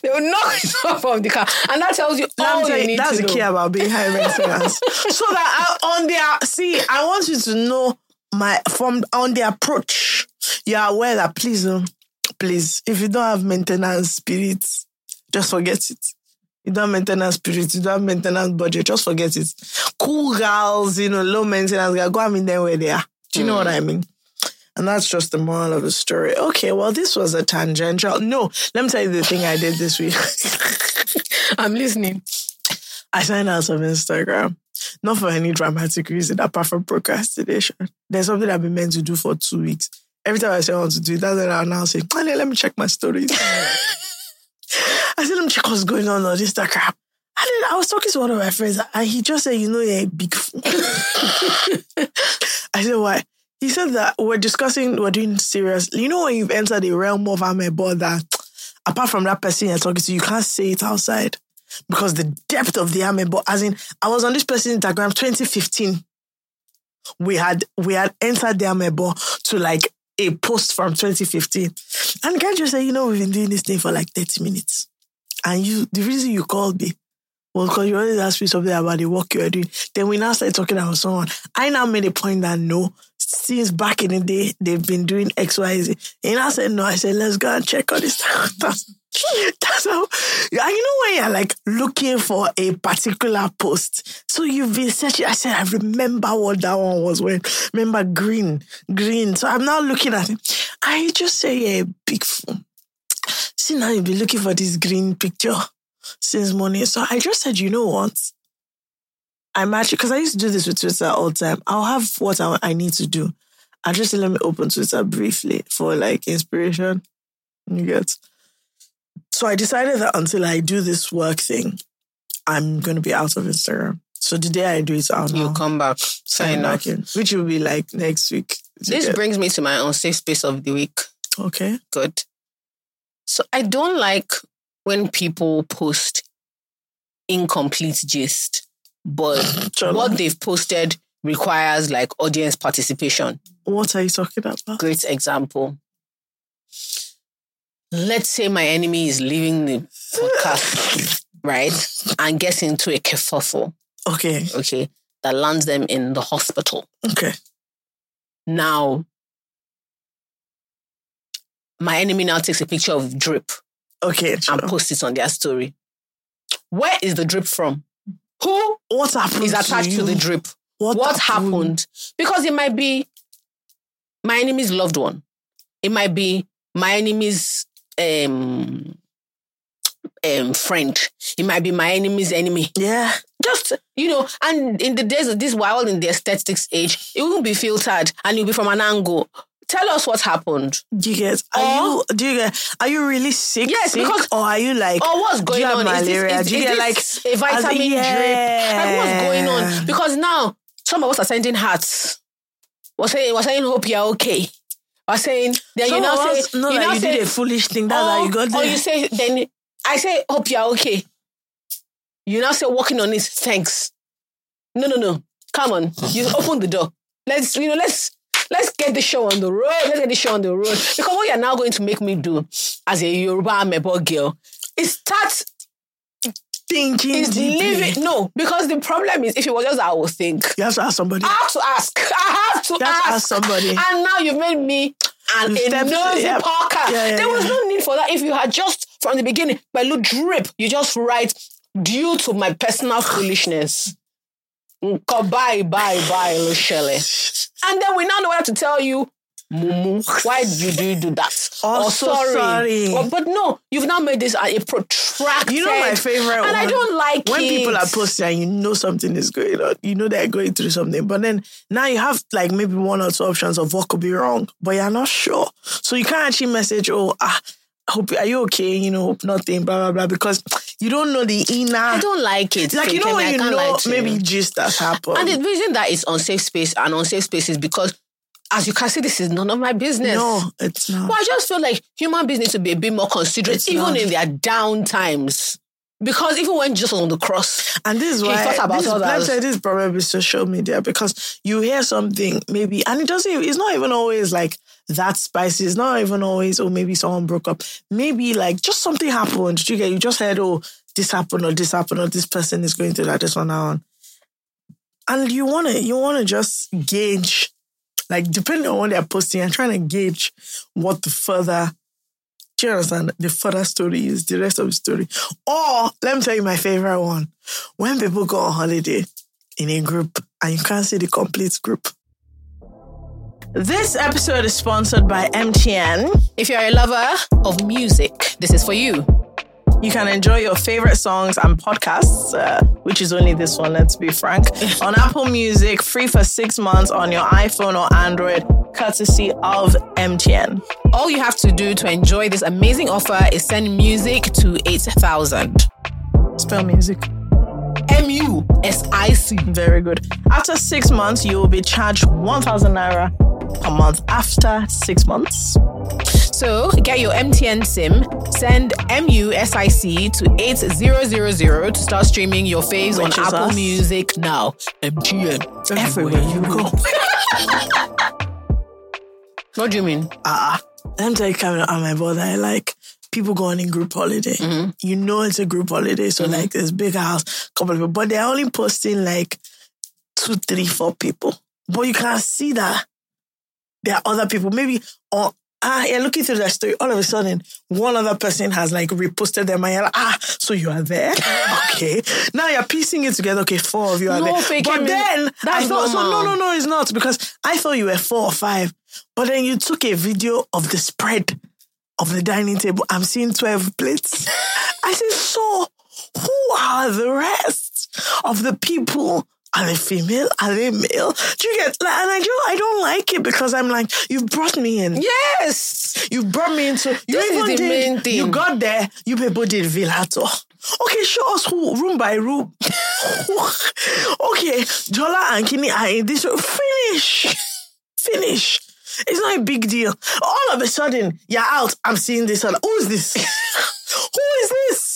they will knock you off from the car, and that tells you all you you, need that's to the know. key about being high maintenance. so that I, on their uh, see, I want you to know my from on the approach. You are aware that please, um, please, if you don't have maintenance spirit, just forget it. You don't have maintenance spirit, you don't have maintenance budget, just forget it. Cool girls, you know, low maintenance girls, go and meet them where they are. Do you know what I mean? And that's just the moral of the story. Okay, well, this was a tangential. No, let me tell you the thing I did this week. [LAUGHS] I'm listening. I signed out of Instagram. Not for any dramatic reason, apart from procrastination. There's something I've been meant to do for two weeks. Every time I say I want to do it, that's when I now say, "Honey, let me check my stories. [LAUGHS] I said, let me check what's going on on Instagram. And then I was talking to one of my friends, and he just said, you know, you're a big fool. [LAUGHS] I said, why? He said that we're discussing, we're doing serious. You know, when you've entered the realm of amebo that apart from that person you're talking to, you can't say it outside because the depth of the amebo, as in, I was on this person's Instagram 2015. We had we had entered the amebo to like a post from 2015. And guy just said, you know, we've been doing this thing for like 30 minutes. And you the reason you called me was because you always asked me something about the work you are doing. Then we now started talking about someone. I now made a point that no, since back in the day, they've been doing X, Y, Z. And I said, no, I said, let's go and check on this. [LAUGHS] [LAUGHS] That's, how, you know when you're like looking for a particular post. So you've been searching. I said, I remember what that one was when, remember green, green. So I'm now looking at it. I just say, yeah, big fool. See, now you've been looking for this green picture since morning. So I just said, you know what? I'm actually, because I used to do this with Twitter all the time. I'll have what I, I need to do. I just let me open Twitter briefly for like inspiration. You get. So I decided that until I do this work thing, I'm going to be out of Instagram. So the day I do it, I'll You come back. sign Sign back in, which will be like next week. This get- brings me to my own safe space of the week. okay. Good. So I don't like when people post incomplete gist, but [LAUGHS] what they've posted requires like audience participation. What are you talking about? Great example. Let's say my enemy is leaving the podcast, [LAUGHS] right? And gets into a kerfuffle, Okay. okay, that lands them in the hospital. Okay. Now, my enemy now takes a picture of drip Okay. and Chola. posts it on their story. Where is the drip from? Who What happened? is attached to, you? the drip? What, happened? Because it might be my enemy's loved one. It might be my enemy's um, um, friend. It might be my enemy's enemy. Yeah. Just, you know, and in the days of this, we're all in the aesthetics age, it won't be filtered and it'll be from an angle. Tell us what happened. Do you get? Are Or- you? Do you get? Are you really sick? Yes, sick, because- or are you like? Or what's do going you have on? Is this- malaria? is- do you is get like a vitamin drip? Like what's going on? Because now some of us are sending hearts. We're saying we're saying hope you're okay. We're saying then you now say know you now you say, did a foolish thing. That's how oh, or, you got there. or you say then I say hope you're okay. You now say working on it. Thanks. No, no, no. Come on. You [LAUGHS] open the door. Let's you know let's let's get the show on the road. Let's get the show on the road. Because what you're now going to make me do as a Yoruba Amebo girl is start thinking is living. No, because the problem is if it was just I would think. You have to ask somebody. I have to ask. I have to You have ask. to ask somebody. And now you've made me an a nosy yeah. parker. Yeah, yeah, there was no need for that. If you had just from the beginning, by little drip, you just write due to my personal foolishness. Bye, bye, bye, Lushele. [LAUGHS] And then we now know what to tell you. Mumu, why did you do, that? Oh, so sorry. sorry. Or- but no, you've now made this a, protracted. You know my favorite And I don't like when it. people are posting and you know something is going on, you know they're going through something. But then now you have like maybe one or two options of what could be wrong, but you're not sure. So you can't actually message, oh, ah, hope are you okay? You know, hope nothing, blah blah blah, because you don't know the inner. I don't like it. like you know when you know maybe gist has happened. And the reason that it's unsafe space and unsafe space is because, as you can see, this is none of my business. no, it's not. But I just feel like human beings need to be a bit more considerate, It's even not. in their down times. Because even when Jesus was on the cross, And this is He why thought about this, others. let's say this is probably social media because you hear something maybe, and it doesn't. It's not even always like that spicy. It's not even always, oh, maybe someone broke up. Maybe like just something happened. You get, you just heard, oh, this happened or this happened or this person is going through that, this one now. And you want to, you want to just gauge, like depending on what they're posting, I'm trying to gauge what the further do you understand? The further story is the rest of the story. Or let me tell you my favorite one. When people go on holiday in a group and you can't see the complete group. This episode is sponsored by MTN. If you're a lover of music, this is for you. You can enjoy your favorite songs and podcasts, uh, which is only this one, let's be frank, [LAUGHS] on Apple Music, free for six months on your iPhone or Android, courtesy of MTN. All you have to do to enjoy this amazing offer is send music to 8000. Spell music. M U S I C. Very good. After six months, you will be charged 1,000 naira per month after six months. So get your MTN SIM, send MUSIC to 8000 to start streaming your faves on Which Apple us. Music now. MTN. Everywhere you go. [LAUGHS] What do you mean? Ah, let me tell you, my brother, like people going in group holiday. You know it's a group holiday, so like there's big house, couple of people, but they're only posting like two, three, four people. But you can't see that there are other people. Maybe or ah, you're looking through that story. All of a sudden, one other person has like reposted them, and you're like, ah, so you are there. [LAUGHS] okay, now you're piecing it together. Okay, four of you are No, there. but then I thought so. No, no, no, it's not because I thought you were four or five. But then you took a video of the spread of the dining table. I'm seeing 12 plates. [LAUGHS] I said, so who are the rest of the people? Are they female? Are they male? Do you get like, and I don't, I don't like it because I'm like, you brought me in. Yes. You brought me into you This is the did, main thing. You got there, you people did villa tour. Okay, show us who room by room. [LAUGHS] okay, Jola and Kini are in this room. Finish. Finish. It's not a big deal. All of a sudden, you're out. I'm seeing this. Who is this? [LAUGHS] who is this?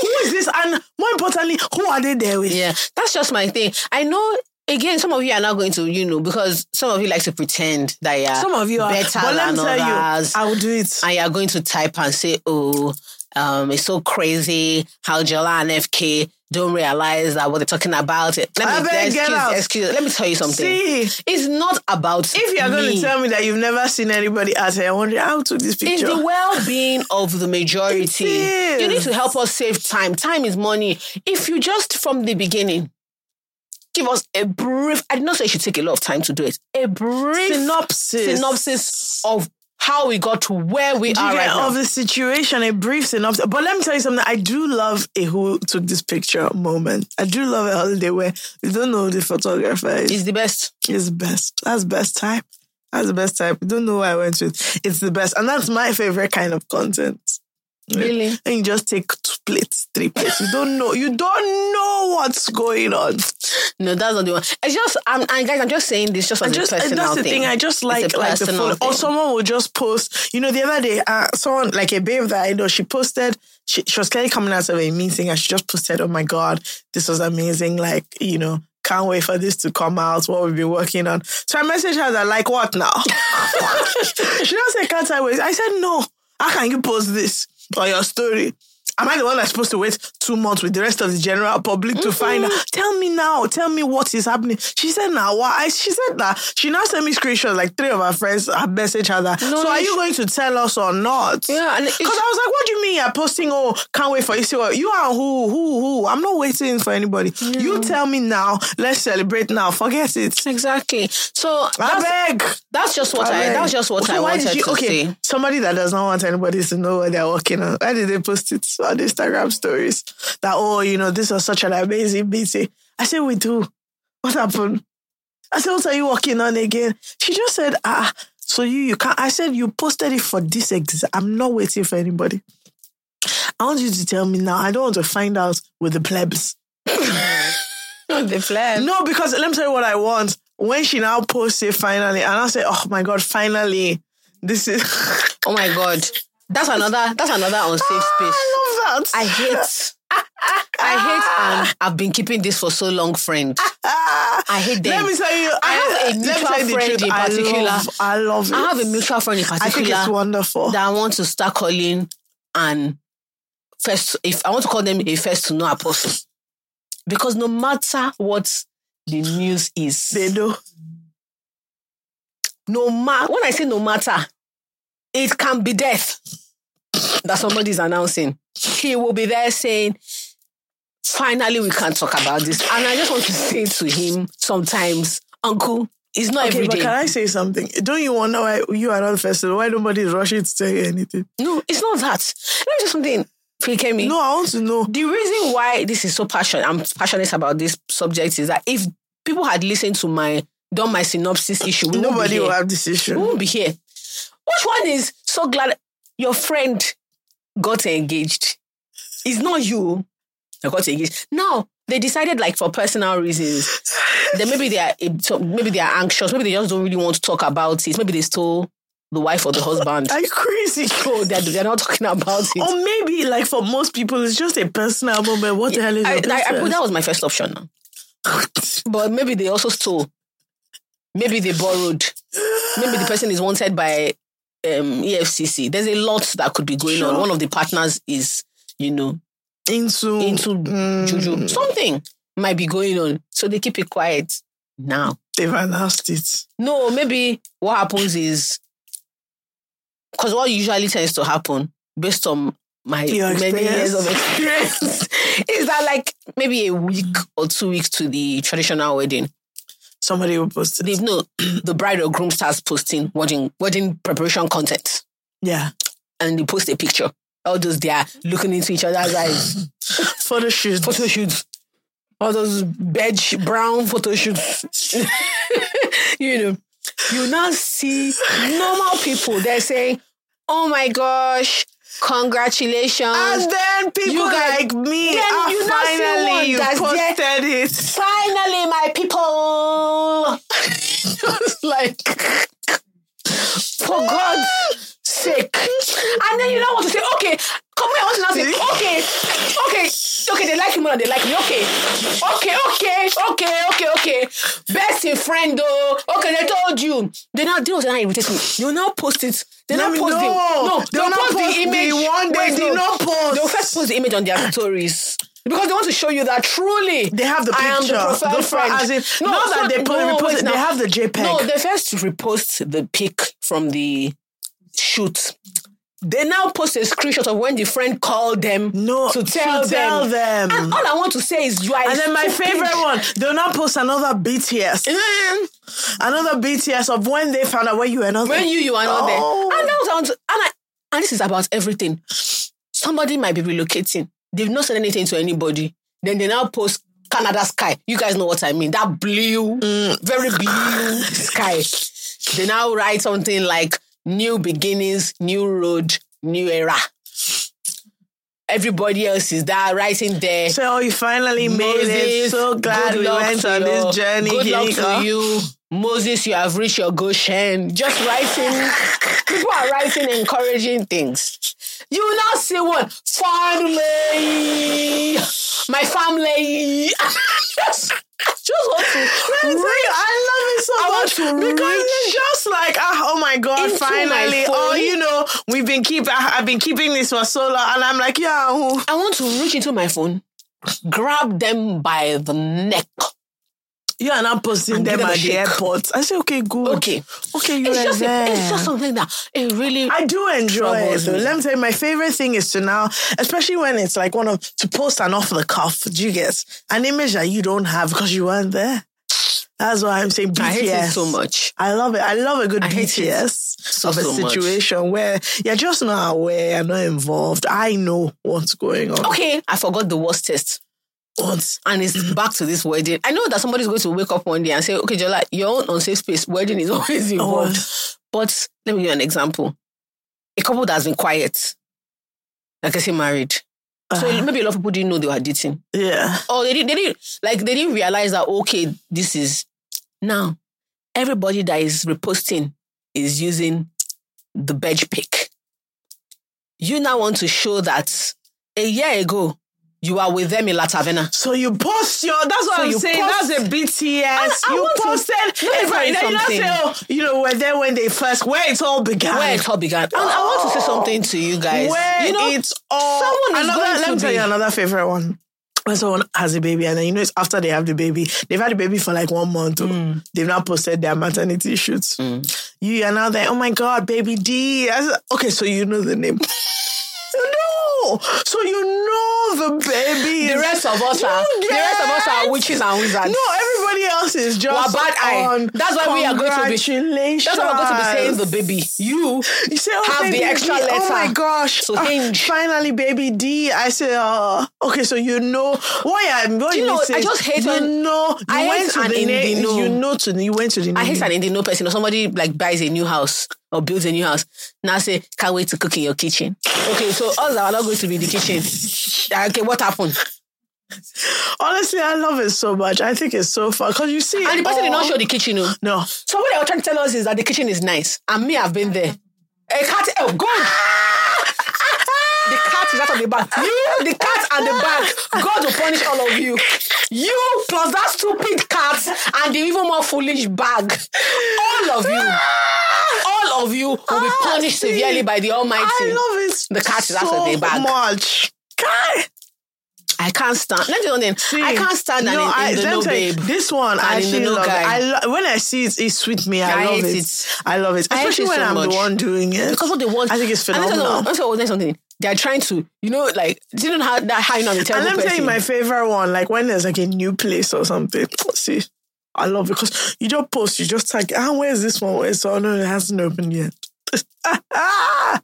Who is this? And more importantly, who are they there with? Yeah, that's just my thing. I know. Again, some of you are not going to, you know, because some of you like to pretend that you're Some of you are. better but let than me tell others. you, I will do it. and you're going to type and say, oh, um, it's so crazy how Jola and FK don't realize that what they're talking about. Let me beg, get excuse, out. excuse. Let me tell you something. See, It's not about if you're going to tell me that you've never seen anybody out here, I wonder how took this picture. It's the well-being of the [LAUGHS] majority. It You need to help us save time. Time is money. If you just from the beginning give us a brief, I did not say you should take a lot of time to do it. A brief synopsis. synopsis of how we got to where we Do are right now. of the situation, a brief synopsis. But let me tell you something. I do love a who took this picture moment. I do love a holiday where you don't know who the photographer is. It's the best. It's best. That's best time. That's the best time. You don't know who I went with. It's the best. And that's my favorite kind of content. Really? And you just take two plates, three plates. You don't know. You don't know what's going on. No, that's not the one. It's just, I'm, and guys, I'm just saying this just as I a just personal that's the thing. thing. I just like like the photo. Or someone will just post. You know, the other day, uh, someone like a babe that I know, she posted. She, she was clearly coming out of a meeting, and she just posted, "Oh my god, this was amazing! Like you know." Can't wait for this to come out. What we've been working on. So I messaged her that, like, what now? [LAUGHS] she don't say can't I wait. I said no. How can you post this on your story? Am I the one that's supposed to wait two months with the rest of the general public to find out? Tell me now. Tell me what is happening. She said now. Why? She said that. She now sent me screenshots. Like three of her friends have messaged her that. No, so are you going to tell us or not? Yeah, Because I was like, what do you mean you're posting? Oh, can't wait for you. See what you are who, who, who? I'm not waiting for anybody. You tell me now. Let's celebrate now. Forget it. Exactly. So that's, I beg. that's just what I, beg. that's just what So I wanted you, to okay, say. Somebody that does not want anybody to know what they're working on. Why did they post it on Instagram stories? That, oh, you know, this was such an amazing meeting. I said, we do. What happened? I said, what are you working on again? She just said, ah, so you, you can't. I said, you posted it for this exam. I'm not waiting for anybody. I want you to tell me now. I don't want to find out with the plebs. [LAUGHS] the plan. No, because let me tell you what I want. When she now posts it finally, and I say, oh my God, finally. This is. Oh my god. That's another that's another unsafe space. I love that. I hate I I hate and I've been keeping this for so long, friend. Ah, I hate them. Let me tell you, I have a mutual friend in I particular. love- I love it. I have a mutual friend in particular. I think it's wonderful. that I want to start calling and first if I want to call them a first to know apostle. Because no matter what the news is, They do. no matter when I say no matter, it can be death that somebody is announcing. He will be there saying, finally we can talk about this. And I just want to say to him sometimes, Uncle, it's not Okay, every but day. can I say something? Don't you wonder why you are not the first? Why nobody is rushing to tell you anything? no, it's not that. Let me just something. Fikemi. No, I want to know. The reason why this is so passionate, I'm passionate about this subject is that if people had listened to my done my synopsis issue, we Nobody will have this issue. we won't be here. Which one is so glad your friend got engaged? It's not you that got engaged. Now they decided, like for personal reasons, that maybe they are eh, maybe they are anxious, maybe they just don't really want to talk about it. Maybe they stole the wife or the husband. Are you crazy? so they're, they're not talking about it. Or maybe, like for most people, it's just a personal moment. What the hell is I, I, I put, that was my first option. But maybe they also stole. Maybe they borrowed. Maybe the person is wanted by um, EFCC. There's a lot that could be going on. One of the partners is, you know, into into Mm, juju. Something might be going on. So they keep it quiet now. They've announced it. No, maybe what happens is because what usually tends to happen based on my Your many years of experience [LAUGHS] is that like maybe a week or two weeks to the traditional wedding. Somebody will post it. They [CLEARS THROAT] know the bride or groom starts posting wedding wedding preparation content Yeah. and they post a picture. All those they are looking into each other's eyes. [LAUGHS] Photo shoot. Photo shoots. All those beige brown photo shoots. [LAUGHS] you know. You now see normal people they're saying, Oh my gosh, congratulations. And then people You like me, Then ah, you finally you there. posted it. Finally, my people. [LAUGHS] It's like, for God's sake. And then you know what to say, okay, come here, I want to now say, okay, okay, okay, they like me more than they like me. Okay, okay, okay, okay, okay, okay. Bestie friend though. Okay, they told you. They now, they now irritate me. They will now post it. They now me post the, no, They not post post the the image. one they Wait, did no. not post. They'll first post the image on their stories. Because they want to show you that truly They have the I am picture. the preferred The fr- friend. as in- not that they put- repost they have the JPEG. No, they first repost the pic from the shoot. They now post a screenshot of when the friend called them No, to tell to them. tell them. And all I want to say is you are. And then my stupid- favorite one, they'll not post another BTS. Mm, Another BTS of when they found out where you were not when you you are not Oh. there. And that was I want to, and, I, and this is about everything. Somebody might be relocating. They've not said anything to anybody. Then they now post Canada sky. You guys know what I mean. That blue, very blue [LAUGHS] sky. They now write something like new beginnings, new road, new era. Everybody else is there writing there. So you finally made it. So glad we went on your- this journey. Good luck to you. Moses, you have reached your Goshen. Just writing. people are writing encouraging things. You will now see one. Finally, my family. [LAUGHS] just, want to Let me tell you, I love it so I much because it's just like, ah, oh my god, finally! Oh, you know, we've been keep, I, I've been keeping this for so long, and I'm like, yeah, I want to reach into my phone, grab them by the neck. You are not posting And them at the airport. I say, okay, good, Okay. okay, you It's just, there. it's just something that it really. I do enjoy it. Though. Let me tell you, my favorite thing is to now, especially when it's like one of to post an off the cuff. Do you get an image that you don't have because you weren't there? That's why I'm saying BTS. I hate it so much. I love it. I love a good BTS so, of a so much. situation where you're just not aware, you're not involved. I know what's going on. Okay, I forgot the worst test. And it's back to this wedding. I know that somebody's going to wake up one day and say, okay, Jola, your own unsafe space, wedding is [LAUGHS] always involved. But let me give you an example. A couple that's been quiet, like I say, married. So Uh, maybe a lot of people didn't know they were dating. yeah. Or they didn't, they didn't, like, they didn't realize that, okay, this is. Now, everybody that is reposting is using the badge pick. You now want to show that a year ago, You are with them in La Taverna. So you post your. That's what So I'm you saying. post- that's a BTS. I- I you to- posted. me Everybody, you not say, oh, you know, we're there when they first, where it all began. Where it all began. And I want to say something to you guys. Where you know, it's all. someone is another, going let to me tell you another favorite one. When someone has a baby, and then you know it's after they have the baby, they've had the baby for like one month. oh. Mm. They've now posted their maternity shoots. You are now there, oh my God, baby D. said, okay, so you know the name. [LAUGHS] no! So you know the baby. the rest of us are the rest of us are witches and wizards. No, everybody else is just We're bad eye. That's why we are going to be-. That's why we're going to be saying the baby. You You say, oh, have the baby extra D. Oh my gosh. to Ah, hinge. finally, baby D. I say, uh, okay, so you know why I'm going to say. I just hate you when- know, you I went to the. Indino. You know to you went to the I hate an Indian person or somebody like buys a new house or builds a new house. Now say, can't wait to cook in your kitchen. Okay, so us are not going to be in the kitchen. Ah, okay, what happened? Honestly, I love it so much. I think it's so fun because you see. And the person did not all- show the kitchen. oh. No. So what they were trying to tell us is that the kitchen is nice. And me, I've been there. A cat, oh God! Ah! the cat is out of the bag. You, the cat and the bag. God will punish all of you. You plus that stupid cat and the even more foolish bag. All of you. Ah! [LAUGHS] All of you will be ah, punished see, severely by the Almighty. I love it. The cat is so of the bag. much. Guy. I can't stand. Let me you something. I can't stand an no, in, I, in the let me no babe. This one, I actually no love it. guy. I lo- when I see it, it's sweet me. I, I love it. it. I love it, especially it when so I'm much. the one doing it. because what they want. I think it's And let me tell you- phenomenal. let me tell something. They are trying to, you know, like, do you know how that how you know I'm a And let me tell you my favorite one, like when there's like a new place or something. See, I love it because you don't post, you just tag, ah, where's this one? Where's so no, it hasn't opened yet. [LAUGHS] How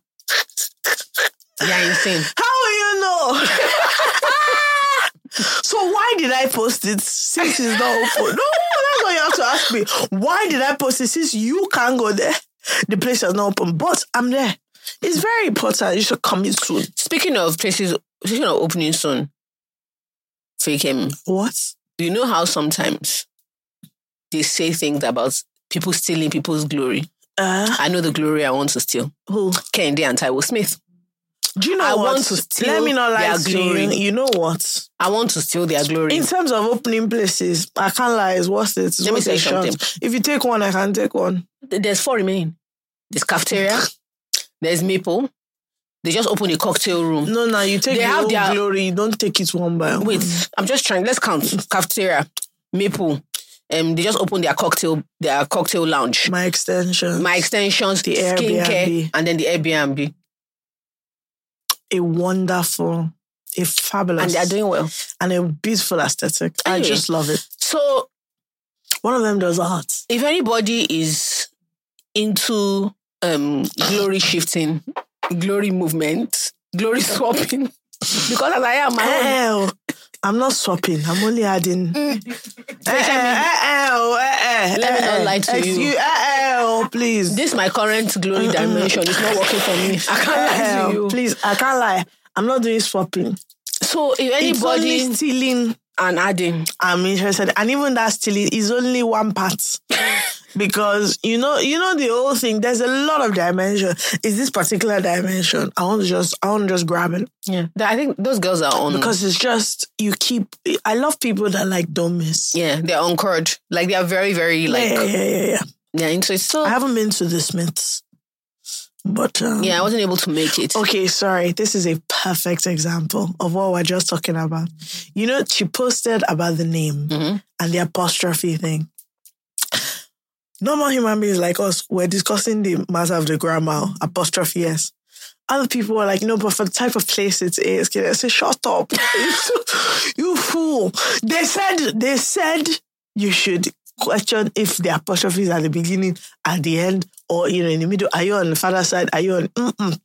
Yeah, insane. will you know? [LAUGHS] so why did I post it since it's not open? No, that's what you have to ask me. Why did I post it since you can't go there? The place is not open, but I'm there. It's very important. You should come in soon. Speaking of places, speaking of opening soon, Fikemi. What? Do you know how sometimes they say things about people stealing people's glory? Uh, I know the glory I want to steal. who? Kennedy and Taiwo Smith. Do you know I what? want to steal Let me not lie to glory. you. You know what? I want to steal their glory. In terms of opening places, I can't lie. It's worth it. It's Let me say a shot. something. If you take one, I can take one. There's four remaining. There's cafeteria. There's Maple. They just opened a cocktail room. No, no, you take They the have their- glory. Don't take it one by one. Wait, I'm just trying. Let's count. Cafeteria, Maple. Um, they just opened their cocktail, their cocktail lounge. my extension. My extensions, The skincare, Airbnb. and then the Airbnb, a wonderful, a fabulous, and they are doing well. and a beautiful aesthetic. I just love it. So, One of them does art. if anybody is into um glory shifting, glory movement, glory [LAUGHS] swapping, because as I am my own, I'm not swapping. I'm only adding. Mm. Eh, eh, eh, eh, oh, eh, eh, Let me eh, not lie to eh, you. Excuse- oh, please. this my current glory mm, mm, dimension is not working for me. [LAUGHS] I can't lie to oh, you. Please, I can't lie. I'm not doing swapping. So, if It's only anybody stealing. and adding, I'm interested, and even that stealing is only one part. [LAUGHS] Because you know, you know the whole thing. There's a lot of dimension. Is this particular dimension? I want to just, I want to just grab it yeah, I think those girls are on because it's just you keep. I love people that like don't miss. Yeah, they're on courage. Like they are very, very like yeah, yeah, yeah, yeah. they're into. So I haven't been to the Smiths, but um, yeah, I wasn't able to make it. Okay, sorry. This is a perfect example of what we're just talking about. You know, she posted about the name Mhm. and the apostrophe thing. Normal human beings like us, we're discussing the matter of the grammar, apostrophe S. Other people were like, no, but for the type of place it is, I say, shut up. [LAUGHS] you fool. They said, they said you should question if the apostrophe is at the beginning, at the end, or you know, in the middle. Are you on the father side? Are you on? Mm-mm.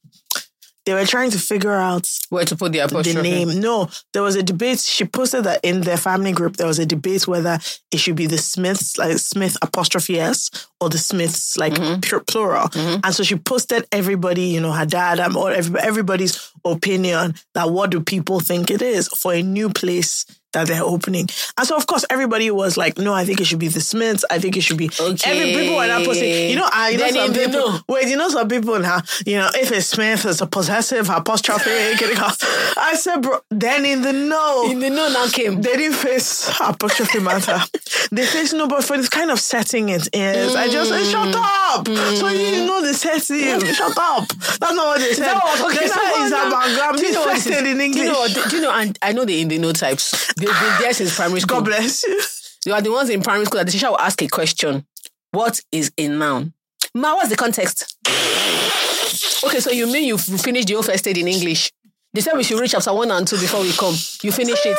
They were trying to figure out Where to put the apostrophe? the name. No, there was a debate. She posted that in their family group, there was a debate whether it should be the Smiths, like Smith apostrophe S, or the Smiths, like mm-hmm. pure plural. Mm-hmm. And so she posted everybody, you know, her dad, or everybody's opinion that what do people think it is for a new place that they're opening. And so, of course, everybody was like, no, I think it should be the Smiths. I think it should be. Okay. Every people were not posting. You know, I you know some people. know. Wait, you know some people now. You know, if it's Smith, it's a possessive apostrophe. [LAUGHS] I said, bro. Then in the know. In the know now came. They didn't face apostrophe matter. [LAUGHS] they face no, but for this kind of setting it is, I just said, shut mm. up. So you mm. know the setting. [LAUGHS] Shut up. That's not what they said. what we're they said about it's now? amalgam. Do you know what this is? Do you know? what- Do you know? And I know the in the know types. They've been there since primary school. God bless you. You are the ones in primary school that the teacher will ask a question. What is a noun? Ma, what's the context? Okay, so you mean you've finished the whole first aid in English? They said we should read chapter one and two before we come. You finish it.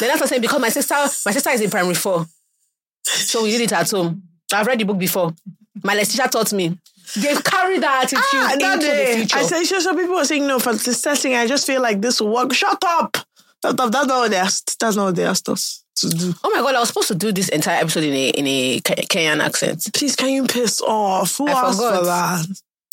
Then after saying because my sister, my sister is in primary four, so we did it at home. I've read the book before. My teacher taught me. They've carried that attitude Ah, into day, the future. I said, sure, some people were saying, no, for the setting, I just feel like this will work. Shut up. Shut up. That's not what they asked. That's not what they asked us to do. oh my god, I was supposed to do this entire episode in a in a Kenyan accent. Please, can you piss off? Who I asked forgot. for that?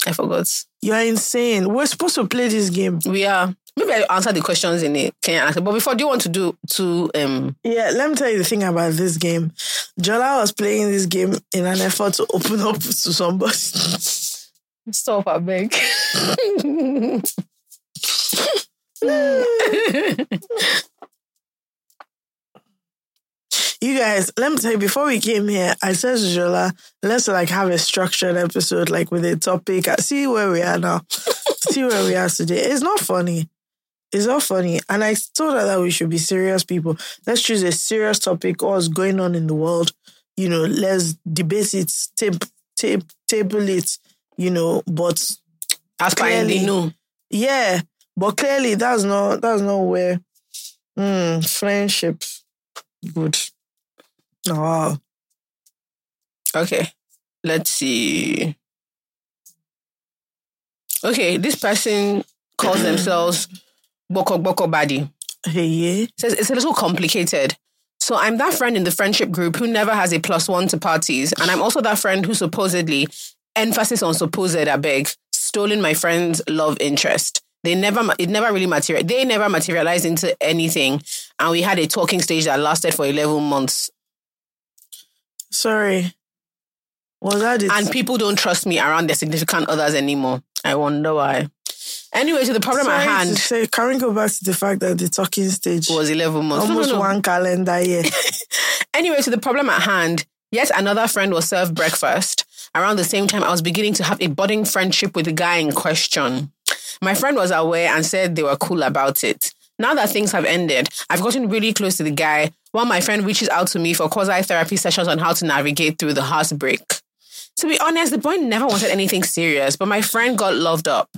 I forgot. You're insane. We're supposed to play this game. We are. Maybe I answer the questions in a Kenyan accent. But before, do you want to do to um Yeah, let me tell you the thing about this game. Jola was playing this game in an effort to open up [LAUGHS] to somebody. Stop, I beg. [LAUGHS] [LAUGHS] You guys, let me tell you, before we came here, I said to Jola, let's like have a structured episode, like with a topic. Uh, see where we are now. See where we are today. It's not funny. It's not funny. And I told her that we should be serious people. Let's choose a serious topic, what's going on in the world. You know, let's debate it, tape, tape, table it, you know, but As Clearly. know. yeah, but clearly that's not that's not where mm, friendship good. Oh. Okay. Let's see. Okay, this person calls [CLEARS THROAT] themselves Boko Boko Badi. Hey, yeah. says it's a little complicated. So I'm that friend in the friendship group who never has a plus one to parties, and I'm also that friend who supposedly, emphasis on supposed, I beg, stolen my friend's love interest. They never, it never really material. They never materialized into anything, and we had a talking stage that lasted for eleven months. Sorry. Was that it? And people don't trust me around their significant others anymore. I wonder why. Anyway, to the problem Sorry at hand say, can we go back to the fact that the talking stage was eleven months. No, no, almost no. one calendar year? [LAUGHS] Anyway, to the problem at hand, yet another friend was served breakfast. Around the same time, I was beginning to have a budding friendship with the guy in question. My friend was aware and said they were cool about it. Now that things have ended, I've gotten really close to the guy while my friend reaches out to me for quasi therapy sessions on how to navigate through the heartbreak. To be honest, the boy never wanted anything serious, but my friend got loved up.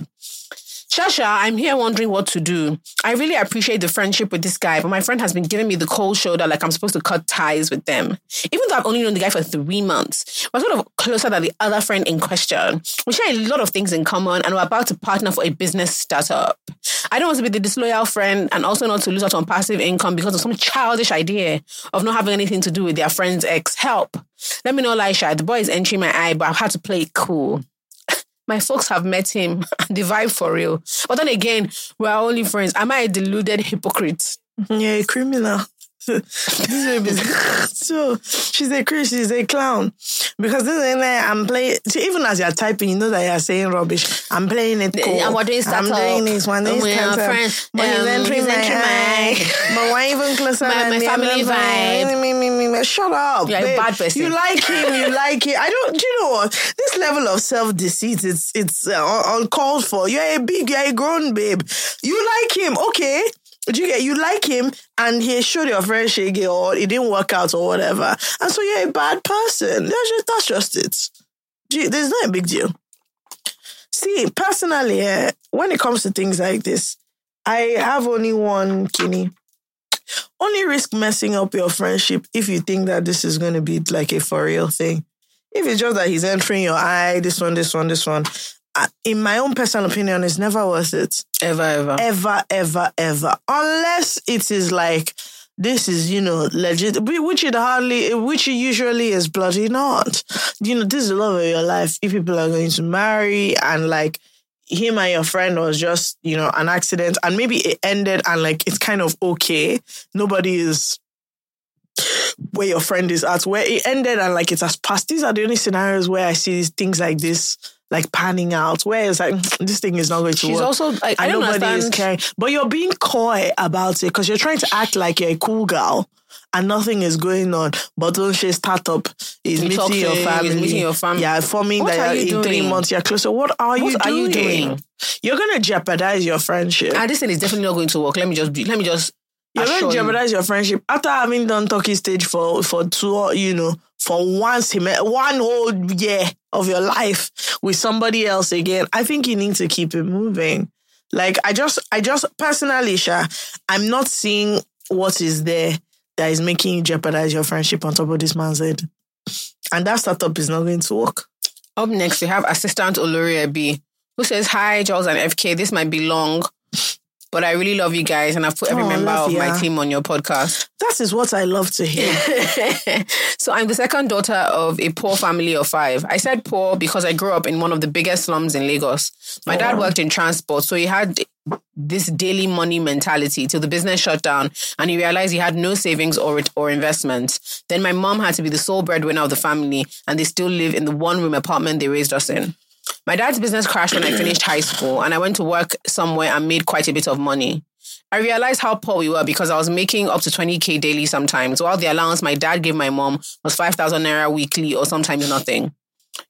Shasha, I'm here wondering what to do. I really appreciate the friendship with this guy, but my friend has been giving me the cold shoulder like I'm supposed to cut ties with them. Even though I've only known the guy for three months, we're sort of closer than the other friend in question. We share a lot of things in common and we're about to partner for a business startup. I don't want to be the disloyal friend and also not to lose out on passive income because of some childish idea of not having anything to do with their friend's ex. Help. Let me know, Lisha. The boy is entering my eye, but I've had to play it cool my folks have met him [LAUGHS] the vibe for real. But then again, we're only friends. Am I a deluded hypocrite? yeah, a criminal. This baby so she's a crazy, she's a clown. Because this is like I'm playing even as you're typing, you know that you're saying rubbish. I'm playing it cool. And we're doing I'm doing this one. This we friends. But Um, he's my entering my eye. [LAUGHS] But why even closer My- my family vibe. Me, me, me, me. Shut up. You're a babe. bad person. You like him. You like it. I don't. Do you know what? This level of self deceit. It's it's uh, uncalled for. You're a big. You're a grown babe. You like him. Okay. You get you like him and he showed your friend shaggy or it didn't work out or whatever. And so you're a bad person. That's just that's just it. Gee, there's not a big deal. See, personally, eh, when it comes to things like this, I have only one kidney. Only risk messing up your friendship if you think that this is going to be like a for real thing. If it's just that he's entering your eye, this one, this one, this one, in my own personal opinion, it's never worth it Ever, ever. ever, ever, ever. Unless it is like this is, you know, legit, which it hardly, which it usually is bloody not. You know, this is the love of your life. If people are going to marry and like, him and your friend was just, you know, an accident and maybe it ended and like it's kind of okay. Nobody is where your friend is at, where it ended and like it has passed. These are the only scenarios where I see these things like this like panning out, where it's like [TSK] this thing is not going to She's work. She's also like I and don't nobody is understand. caring. But you're being coy about it because you're trying to act like you're a cool girl and nothing is going on. But don't she start up is meeting your family. meeting your family. Yeah, forming What that in three doing? months you're closer. What are you What are you doing? doing? You're gonna jeopardize your friendship. Ah, this thing is definitely not going to work. Let me just be, let me just You're going to jeopardize your friendship after having done talking stage for for two, you know, for one semester, one whole year of your life with somebody else again. I think you need to keep it moving. Like I just, I just personally, Sha, I'm not seeing what is there that is making you jeopardize your friendship on top of this man's head, and that startup is not going to work. Up next, we have assistant Olori B, who says, Hi, Jollz and FK. This might be long, but I really love you guys, and I've put every Oh, member of my team on your podcast. That is what I love to hear. [LAUGHS] so I'm the second daughter of a poor family of five. I said poor because I grew up in one of the biggest slums in Lagos. My oh, dad worked in transport, so he had this daily money mentality till the business shut down and he realized he had no savings or or investment. Then my mom had to be the sole breadwinner of the family and they still live in the one room apartment they raised us in. My dad's business crashed when I [CLEARS THROAT] finished high school and I went to work somewhere and made quite a bit of money. I realized how poor we were because I was making up to 20k daily sometimes, while the allowance my dad gave my mom was 5,000 naira weekly or sometimes nothing.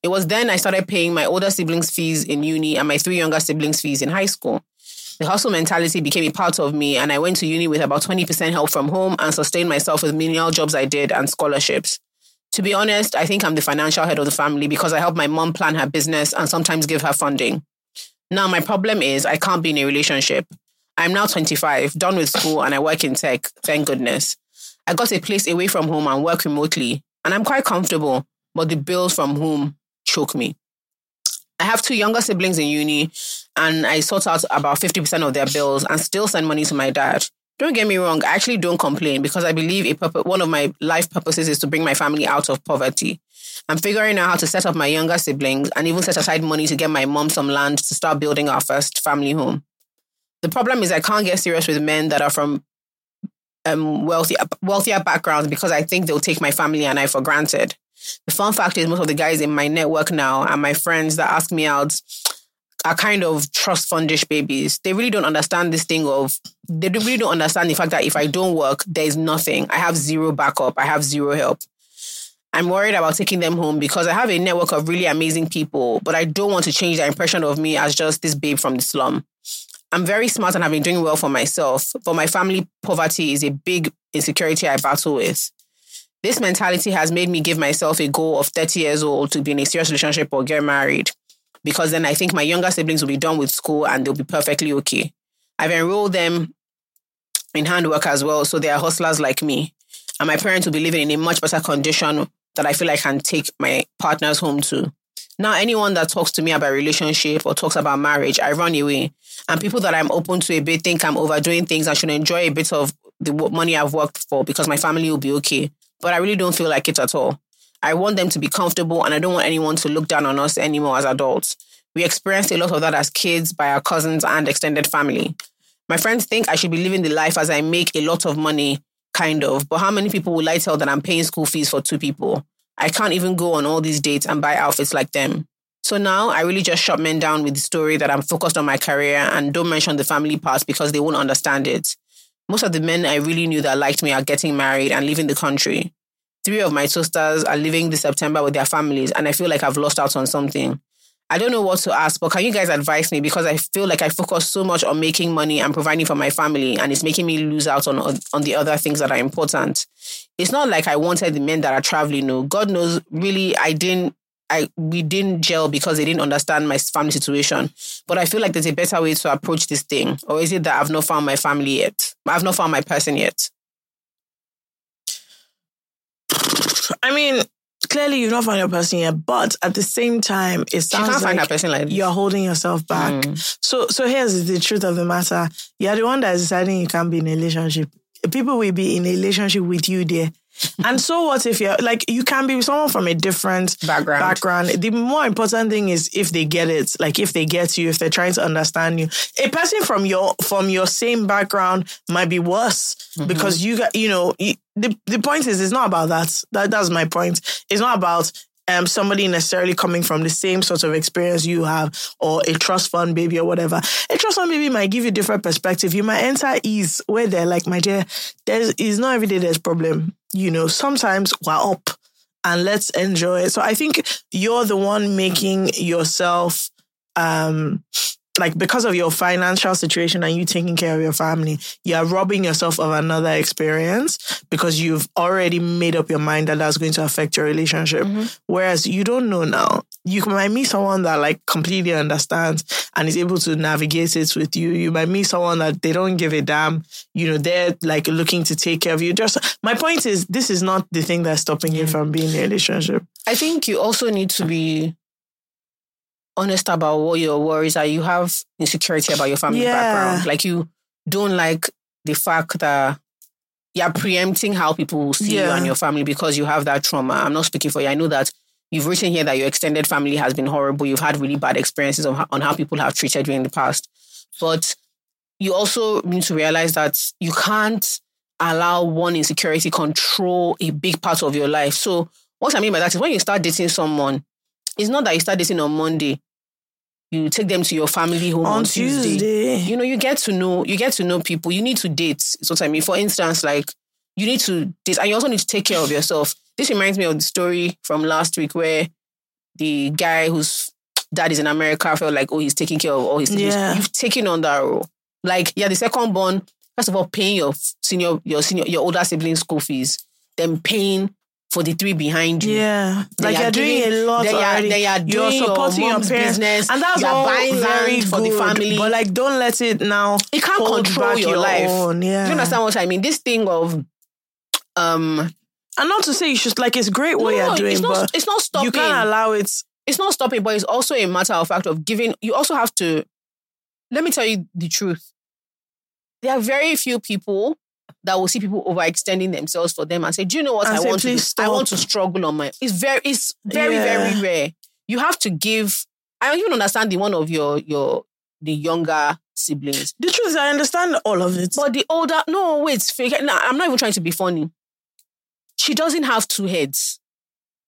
It was then I started paying my older siblings' fees in uni and my three younger siblings' fees in high school. The hustle mentality became a part of me, and I went to uni with about 20% help from home and sustained myself with menial jobs I did and scholarships. To be honest, I think I'm the financial head of the family because I help my mom plan her business and sometimes give her funding. Now, my problem is I can't be in a relationship. I'm now 25, done with school, and I work in tech, thank goodness. I got a place away from home and work remotely, and I'm quite comfortable, but the bills from home choke me. I have two younger siblings in uni, and I sort out about 50% of their bills and still send money to my dad. Don't get me wrong, I actually don't complain because I believe a purpo- one of my life purposes is to bring my family out of poverty. I'm figuring out how to set up my younger siblings and even set aside money to get my mom some land to start building our first family home. The problem is I can't get serious with men that are from um, wealthy, wealthier backgrounds because I think they'll take my family and I for granted. The fun fact is most of the guys in my network now and my friends that ask me out are kind of trust fundish babies. They really don't understand this thing of they really don't understand the fact that if I don't work, there is nothing. I have zero backup. I have zero help. I'm worried about taking them home because I have a network of really amazing people, but I don't want to change their impression of me as just this babe from the slum. I'm very smart and have been doing well for myself, but my family poverty is a big insecurity I battle with. This mentality has made me give myself a goal of 30 years old to be in a serious relationship or get married because then I think my younger siblings will be done with school and they'll be perfectly okay. I've enrolled them in handwork as well, so they are hustlers like me. And my parents will be living in a much better condition that I feel I can take my partners home to. Now, anyone that talks to me about relationship or talks about marriage, I run away. And people that I'm open to a bit think I'm overdoing things. I should enjoy a bit of the money I've worked for because my family will be okay. But I really don't feel like it at all. I want them to be comfortable and I don't want anyone to look down on us anymore as adults. We experienced a lot of that as kids by our cousins and extended family. My friends think I should be living the life as I make a lot of money, kind of. But how many people will I tell that I'm paying school fees for two people? I can't even go on all these dates and buy outfits like them. So now I really just shut men down with the story that I'm focused on my career and don't mention the family part because they won't understand it. Most of the men I really knew that liked me are getting married and leaving the country. Three of my sisters are leaving this September with their families, and I feel like I've lost out on something. I don't know what to ask, but can you guys advise me? Because I feel like I focus so much on making money and providing for my family, and it's making me lose out on on the other things that are important. It's not like I wanted the men that are traveling. No, God knows, really, I didn't. I we didn't gel because they didn't understand my family situation. But I feel like there's a better way to approach this thing, or is it that I've not found my family yet? I've not found my person yet. I mean, clearly you've not found your person yet, but at the same time, it She sounds can't find her like person like you're holding yourself back. Mm. So, so here's the truth of the matter: you're the one that is deciding you can't be in a relationship. People will be in a relationship with you there, [LAUGHS] And so what if you're like you can be someone from a different Background. background. The more important thing is if they get it, like if they get you, if they're trying to understand you. A person from your from your same background might be worse because you got you know the the point is it's not about that. That that's my point. It's not about um somebody necessarily coming from the same sort of experience you have or a trust fund baby or whatever. A trust fund baby might give you different perspective. You might enter ease where they're like, my dear, there's it's not every day there's problem. You know, sometimes we're up and let's enjoy it. So I think you're the one making yourself um like because of your financial situation and you taking care of your family, you are robbing yourself of another experience because you've already made up your mind that that's going to affect your relationship. Mm-hmm. Whereas you don't know now. You might meet someone that like completely understands and is able to navigate it with you. You might meet someone that they don't give a damn. You know, they're like looking to take care of you. Just my point is, this is not the thing that's stopping you mm. from being in a relationship. I think you also need to be honest about what your worries are. You have insecurity about your family Yeah. background. Like you don't like the fact that you're preempting how people will see you and your family because you have that trauma. I'm not speaking for you. I know that you've written here that your extended family has been horrible. You've had really bad experiences on how, on how people have treated you in the past. But you also need to realize that you can't allow one insecurity control a big part of your life. So what I mean by that is when you start dating someone, it's not that you start dating on Monday, you take them to your family home on, On Tuesday. Tuesday. You know, you get to know you get to know people. You need to date. What I mean. For instance, like you need to date, and you also need to take care of yourself. This reminds me of the story from last week where the guy whose dad is in America felt like, oh, he's taking care of all his siblings. Yeah. You've taken on that role. Like, yeah, the second born, first of all, paying your senior, your senior, your older siblings' school fees, then paying for the three behind you. Yeah, Then like you're, doing giving- a lot you're- already. then you're You're doing your supporting your, parents, business, and that's you're all buying very land for the good, family. But like, don't let it now. it can't control back your, life. Own. Yeah, Do you understand what I mean? This thing of um And not to say you should like it's great what no, you're doing, it's not but it's not stopping. you can't allow it. it's not stopping, but it's also a matter of fact of giving you also have to let me tell you the truth. There are very few people that will see people overextending themselves for them and say, Do you know what And I say, want to? "Please I want to struggle on my it's very it's very, Yeah. very rare. You have to give I don't even understand the one of your your the younger siblings. The truth is, I understand all of it. But the older, no, wait, fake. No, I'm not even trying to be funny. She doesn't have two heads.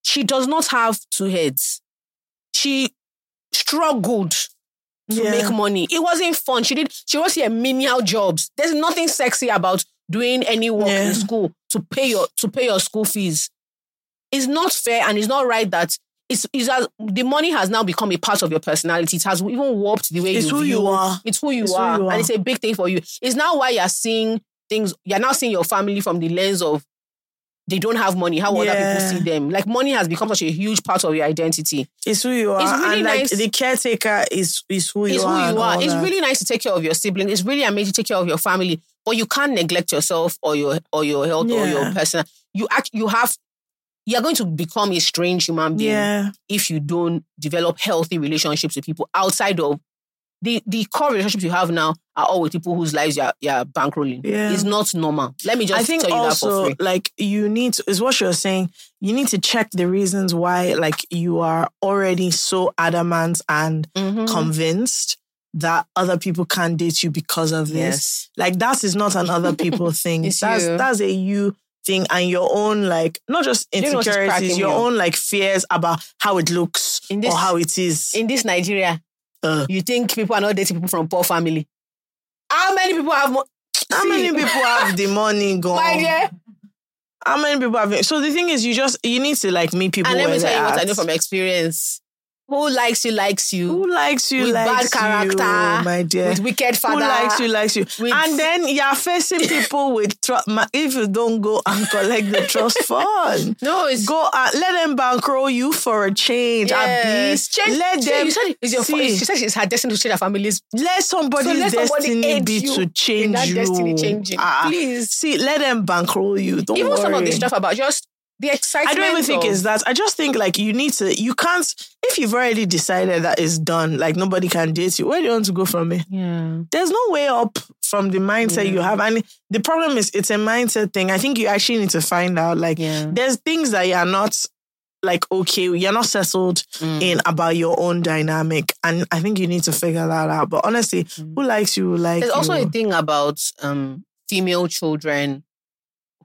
She does not have two heads. She struggled to Yeah. make money. It wasn't fun. She did. She was here menial jobs. There's nothing sexy about doing any work Yeah. in school to pay your to pay your school fees. It's not fair and it's not right that. It's, it's as, the money has now become a part of your personality. It has even warped the way It's you who view you are. it's who you, are. It's who you are. and it's a big thing for you. It's now why you're seeing things. You're now seeing your family from the lens of they don't have money. How other people see them. Like money has become such a huge part of your identity. It's who you are, It's really and like nice. the caretaker is is who you are. It's who are. and you are. It's that. really nice to take care of your siblings. It's really amazing to take care of your family, but you can't neglect yourself or your or your health or your Yeah. personal. You act. You have. You're going to become a strange human being yeah. if you don't develop healthy relationships with people outside of the the core relationships you have now are all with people whose lives you're, you're bankrolling. Yeah. It's not normal. Let me just I think tell you that also for free. like you need to, is what you're saying. You need to check the reasons why like you are already so adamant and Mhm. convinced that other people can't date you because of this. Yes. Like that is not an other [LAUGHS] people thing. It's that's you. that's a you thing and your own like not just you know insecurities, your own like fears about how it looks this- or how it is. In this Nigeria, Uh. you think people are not dating people from poor family. How many people have mo- how See, many people have the money [LAUGHS] gone? My dear. How many people have? So the thing is, you just you need to like meet people. And let me tell you what I know from experience. Who likes you likes you. Who likes you With bad character, you, my dear. with wicked father. Who likes you likes you. with- and then you're facing [LAUGHS] people with trust. If you don't go and collect the trust [LAUGHS] fund, No, it's go and let them bankroll you for a change. Yes. Change, let see, them you said it's your see. She said it's her destiny to change her family's. let somebody's So let somebody destiny aid be you to change that you. destiny changing. Ah, Please. see, let them bankroll you. Don't Even worry. some of the stuff about just the excitement. I don't even think it's that. I just think like you need to. You can't if you've already decided that it's done. Like nobody can date you. Where do you want to go from it? Yeah. There's no way up from the mindset you have, and the problem is it's a mindset thing. I think you actually need to find out. Like Yeah. there's things that you're not like okay, you're not settled Mm. in about your own dynamic, and I think you need to figure that out. But honestly, who likes you? Like There's also you. a thing about um, female children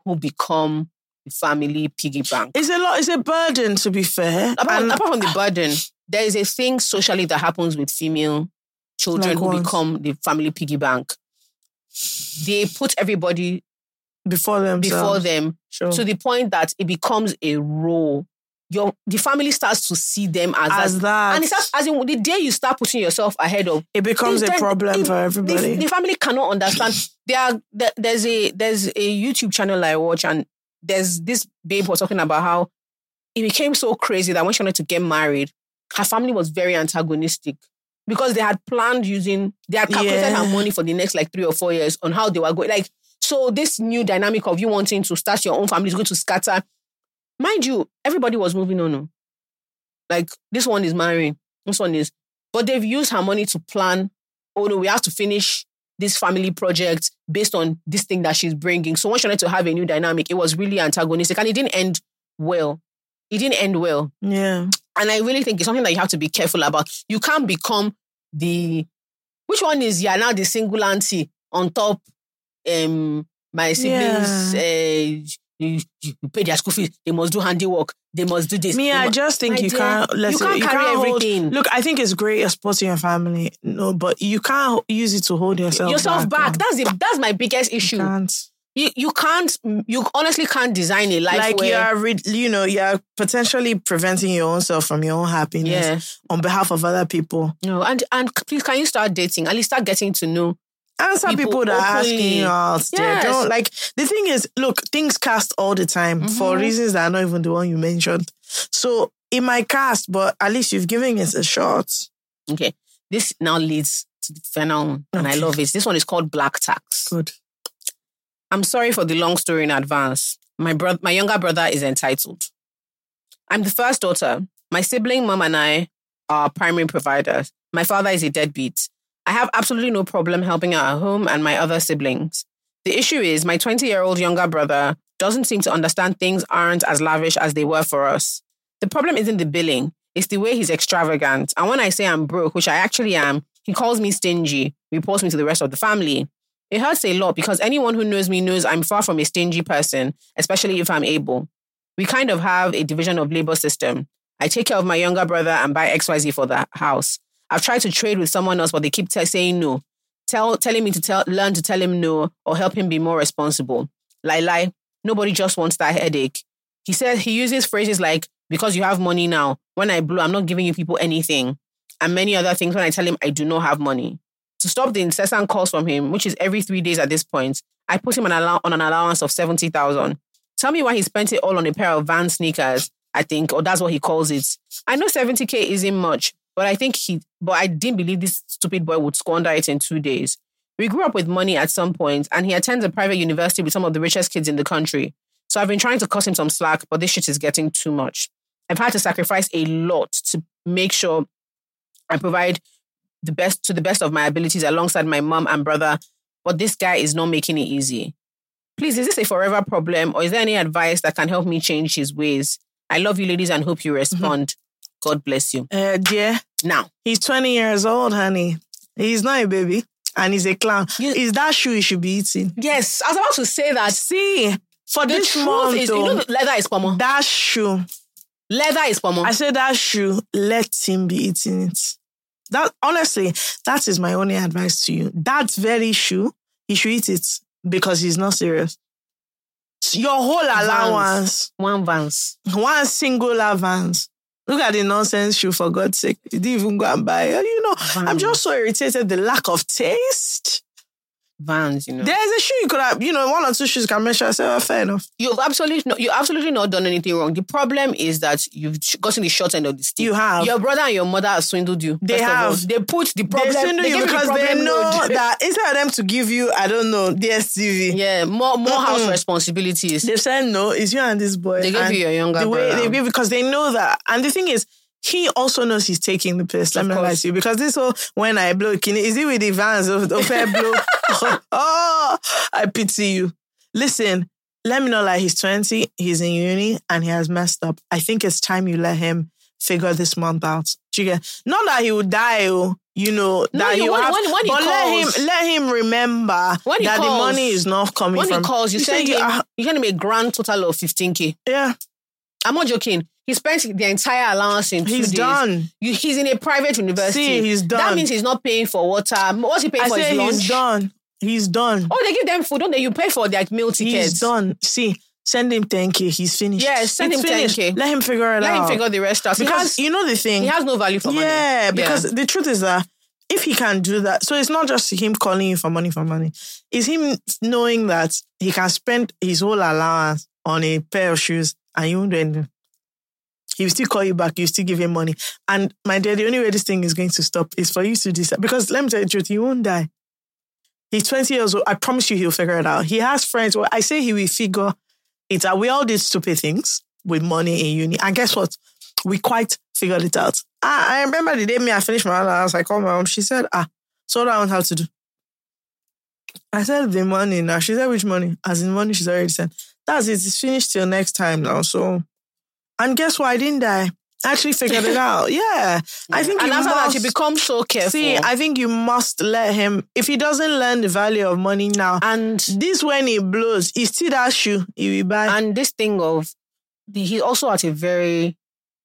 who become family piggy bank. It's a lot. It's a burden, to be fair. Apart, And- apart from the ah. burden, there is a thing socially that happens with female children Like who become the family piggy bank. They put everybody before them, before them Sure. to the point that it becomes a role. Your the family starts to see them as, as that. that, And it's as, as in the day you start putting yourself ahead of it becomes a problem it- for the, everybody. the family cannot understand. There are there- there's a there's a YouTube channel I watch and there's this babe was talking about how it became so crazy that when she wanted to get married, her family was very antagonistic because they had planned using they had calculated Yeah. her money for the next like three or four years on how they were going. Like so, this new dynamic of you wanting to start your own family is going to scatter. Mind you, everybody was moving on. oh. Like this one is marrying, this one is, but they've used her money to plan. Oh no, we have to finish this family project based on this thing that she's bringing. So when she wanted to have a new dynamic, it was really antagonistic and it didn't end well. It didn't end well. yeah. And I really think it's something that you have to be careful about. You can't become the which one is yeah now the single auntie on top um my siblings uh, you, you pay their school fees, they must do handiwork, they must do this. Me, I mu- just think My you dear, can't. Let's you can't carry hold- everything. Look, I think it's great supporting your family. No, but you can't use it to hold yourself yourself back. That's the that's my biggest issue. You can't. You you can't you honestly can't design a life like where you are, re- you know, you are potentially preventing your own self from your own happiness yeah on behalf of other people. no and and please can you start dating at least start getting to know Answer people, People that are asking you out there. Yes. Don't like the thing is, look, things cast all the time for Mhm. reasons that are not even the one you mentioned. So it might cast, but at least you've given it a shot. okay this now leads to the final one and I love it this one is called black tax Good. I'm sorry for the long story in advance my brother my younger brother is entitled I'm the first daughter my sibling mom and I are primary providers my father is a deadbeat I have absolutely no problem helping out at home and my other siblings. The issue is my 20 year old younger brother doesn't seem to understand things aren't as lavish as they were for us. The problem isn't the billing, it's the way he's extravagant. And when I say I'm broke, which I actually am, he calls me stingy, reports me to the rest of the family. It hurts a lot because anyone who knows me knows I'm far from a stingy person, especially if I'm able. We kind of have a division of labor system. I take care of my younger brother and buy XYZ for the house. I've tried to trade with someone else, but they keep te- saying no. Tell, telling me to tell, learn to tell him no or help him be more responsible. Lie, lie. Nobody just wants that headache. He said he uses phrases like, because you have money now. When I blow, I'm not giving you people anything. And many other things when I tell him I do not have money. To stop the incessant calls from him, which is every three days at this point, I put him on, allow- on an allowance of 70,000. Tell me why he spent it all on a pair of van sneakers, I think, or that's what he calls it. I know 70K isn't much, but I think he, but I didn't believe this stupid boy would squander it in two days. We grew up with money at some point, and he attends a private university with some of the richest kids in the country. So I've been trying to cut him some slack, but this shit is getting too much. I've had to sacrifice a lot to make sure I provide the best to the best of my abilities alongside my mom and brother, but this guy is not making it easy. Please, is this a forever problem, or is there any advice that can help me change his ways? I love you, ladies, and hope you mm-hmm. respond. God bless you. Uh, dear, Now, he's 20 years old, honey. He's not a baby. And he's a clown. You- is that shoe he should be eating? yes, I was about to say that. See, for The this truth month, is, you though, know, leather is pomo. that shoe, Leather is pomo. I said that shoe, let him be eating it. That honestly, that is my only advice to you. That very shoe, he should eat it because he's not serious. Your whole allowance, One Vans. one single advance. Look at the nonsense shoe for God's sake. You didn't even go and buy it. You know, I'm just so irritated. The lack of taste. Vans, you know. There's a shoe you could have, you know, one or two shoes can measure. I said, well, fair enough. You've absolutely not, you've absolutely not done anything wrong. The problem is that you've gotten the short end of the stick. You have. Your brother and your mother have swindled you. They first of all. have. They put the problem. they swindle they you because the they know load. that [LAUGHS] instead of them to give you, I don't know, DSTV, Yeah, more more house Mm-mm. responsibilities. they said no, it's you and this boy. They give And you your younger the way brother. they give because they know that. And the thing is, he also knows he's taking the piss. Let me lie to you. Because this whole when I blow kidney, is it with the vans of, of hair blow? [LAUGHS] [LAUGHS] oh, I pity you. Listen, let me know like he's 20, he's in uni, and he has messed up. I think it's time you let him figure this month out. Do you get not that he will die, oh, you know, No, that you- when- have, when- when he but let him let him remember that the money is not coming when from he calls, you, say send him. ah, you're gonna make a grand total of 15k. yeah, I'm not joking. He spent the entire allowance in two he's days. done. You, he's in a private university. See, he's done. That means he's not paying for water. What's he paying I for his lunch? he's done. He's done. Oh, they give them food, don't they? You pay for their meal tickets. He's done. See, send him 10k. He's finished. Yes, send It's him finished. 10K. Let him figure it Let out. Let him figure the rest out. because Because you know the thing. he has no value for money. yeah, because the truth is that if he can do that, so it's not just him calling you for money for money. It's him knowing that he can spend his whole allowance on a pair of shoes and you won't do anything. He will still call you back. You still give him money. And my dear, the only way this thing is going to stop is for you to decide. Because let me tell you the truth, he won't die. He's 20 years old. I promise you he'll figure it out. He has friends. Well, I say he will figure it out. We all did stupid things with money in uni. And guess what? We quite figured it out. I, I remember the day me I finished my allowance, I called my mom. She said, ah, so I don't how to do. I said the money now. She said, which money? As in money, she's already said. That's it. It's finished till next time now. So, and guess what? I didn't die. I actually figured it out. [LAUGHS] Yeah. I think and you after must, that, you become so careful. See, I think you must let him. If he doesn't learn the value of money now, and this when he blows, he still that shoe he will buy. and this thing of he's also at a very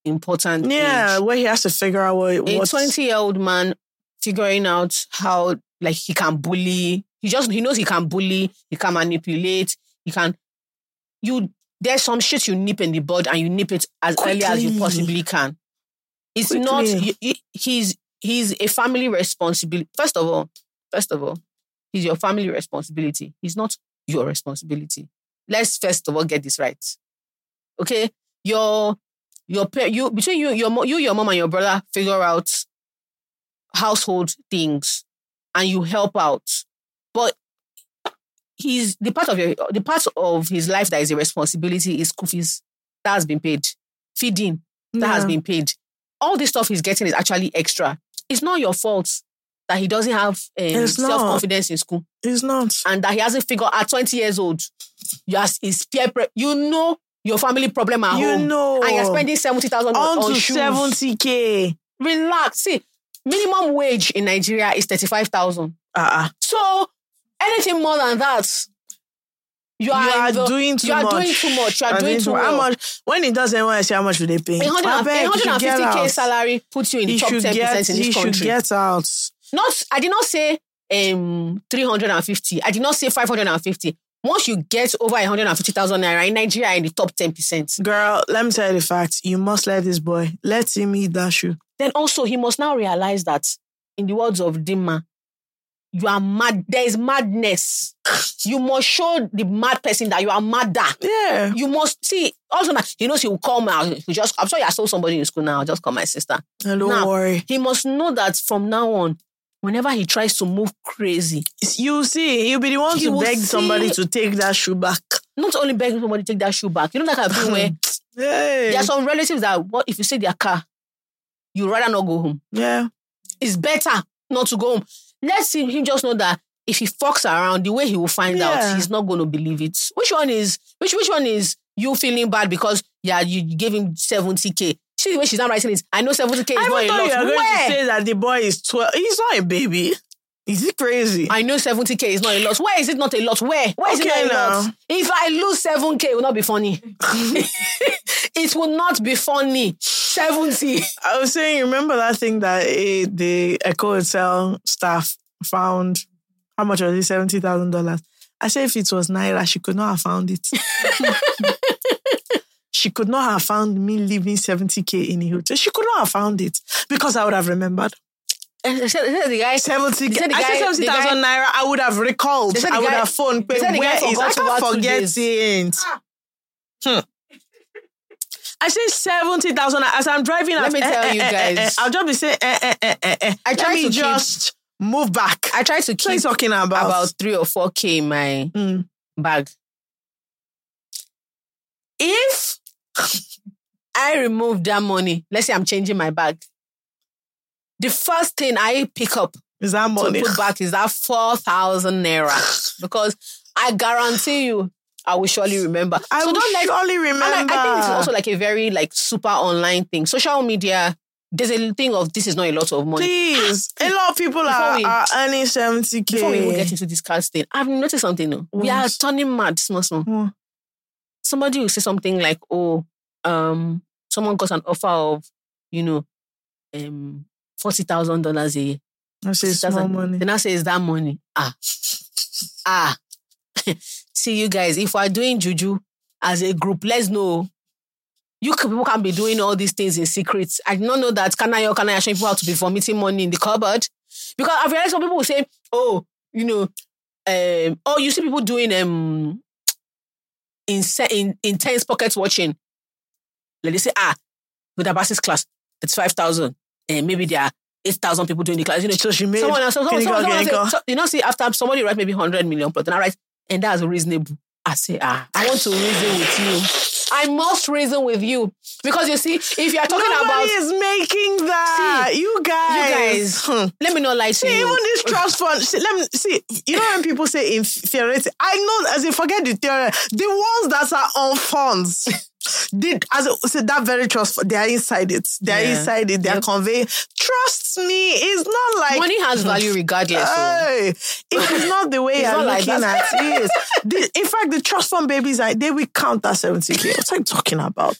important yeah, age. where he has to figure out what. A twenty year old man figuring out how like he can bully. He just he knows he can bully. He can manipulate. He can. You there's some shit you nip in the bud and you nip it as early as you possibly can. It's not. Quickly. you- you- He's he's a family responsibility. First of all, first of all, he's your family responsibility. He's not your responsibility. Let's first of all get this right. Okay, your your you between you your you your mom and your brother figure out household things and you help out, he's the part of your the part of his life that is a responsibility is school fees that has been paid, feeding that has been paid. All this stuff he's getting is actually extra. It's not your fault that he doesn't have um, self confidence in school It's not. and that he hasn't figured at 20 years old. You has his peer pre- you know your family problem at You home. know. And you're spending 70,000 on, on on shoes. 70k. Relax. See, minimum wage in Nigeria is 35,000. Uh-uh. So anything more than that, you You are, are the- doing too you are much. doing too much. You are And doing too How much? When he doesn't want to say how much would they pay? A hundred and- I a beg, he should get 150k salary puts you in the top 10% should get. in He this should get out. Not, I did not say um 350. I did not say 550. Once you get over 150,000 naira in Nigeria in the top 10%, Girl, let me tell you the facts. You must let this boy let him eat that shoe. then also he must now realize that, in the words of Dimma, you are mad. There is madness. You must show the mad person that you are madder. Yeah. You must see. Also, now, he knows he will call me. He just, I'm sure I saw somebody in school now. I'll just call my sister. And don't Now- worry. He must know that from now on, whenever he tries to move crazy, You see, he'll be the one He to beg somebody to take that shoe back. not only begging somebody to take that shoe back, you know that kind of thing where hmm. Hey. there are some relatives that what if you see their car, you rather not go home. Yeah. It's better not to go home. Let's see him just know that if he fucks around, the way he will find Yeah. out, he's not going to believe it. Which one is which which one is you feeling bad because yeah you gave him seventy k? See the way she's not writing it. I know seventy k is I not even a thought you were going to say that the boy is 12. He's not a baby. Is he crazy? I know 70k is not a lot. Where is it not a lot? Where? Where is Okay it not a lot? If I lose 7k, it will not be funny. [LAUGHS] [LAUGHS] it will not be funny. 70. I was saying, remember that thing that eh, the Eko Hotel staff found? How much was it? Seventy thousand dollars. I said, if it was naira, she could not have found it. [LAUGHS] she could not have found me leaving seventy k in a hotel. She could not have found it because I would have remembered They said, they said the guy seventy. They k. said the I said seventy thousand naira. I would have recalled. They said the I would guy- have phoned. they said the Where guy? I can't forget it. Hmm. I say seventy thousand. As I'm driving, Let out, me eh, tell eh, you eh, eh, guys. eh, I'll just be saying, eh, eh, eh, eh, eh. I Let try me to keep- just Move back. I try to keep talking about? about three or four k in my Mm. bag. If [LAUGHS] I remove that money, let's say I'm changing my bag, the first thing I pick up Is that money? to put back is that 4,000 naira. [LAUGHS] Because I guarantee you, I will surely remember. I so will don't surely and remember. I, I think it's also like a very like super online thing. Social media, there's a thing of this is not a lot of money. Please, a lot of people are, we- are earning 70k. Before we even get into this card thing, I've noticed something. No? We are turning mad, small, small. What? Somebody will say something like, "Oh, um, someone got an offer of, you know, um, forty thousand dollars a year." I say small $40,000. money. Then I say, "Is that money?" Ah, ah. [LAUGHS] See you guys. If we're doing juju as a group, let's know. You c- people can be doing all these things in secret. I did not know that Kanayo Kanaya showing people how to be vomiting money in the cupboard. Because I've realized some people will say, oh, you know, um, oh, you see people doing um in, in, intense pocket watching. Like they say, ah, with Abbas's class, it's 5,000. And maybe there are 8,000 people doing the class. You know, So she made. someone else, someone, Can you someone, someone say, so, you know, see, after somebody write maybe 100 million plus, then I write, and that's reasonable. I say, ah, I want to reason with you. I must reason with you. Because you see, if you're talking Nobody about, is making that. you guys. guys. Hmm. let me not lie to See, you. even this trust fund. See, let me see. You know when people say in theoretic, I know as in forget the theory. The ones that are on funds, did as that very trust. They are inside it. They are Yeah. inside it. They are Yep. conveying. Trust me, it's not like Money has value regardless. so. Hey, it is not the way [LAUGHS] you're not like looking at it. [LAUGHS] The- in fact, the trust fund babies, are, they will count that 70k. What are you talking about?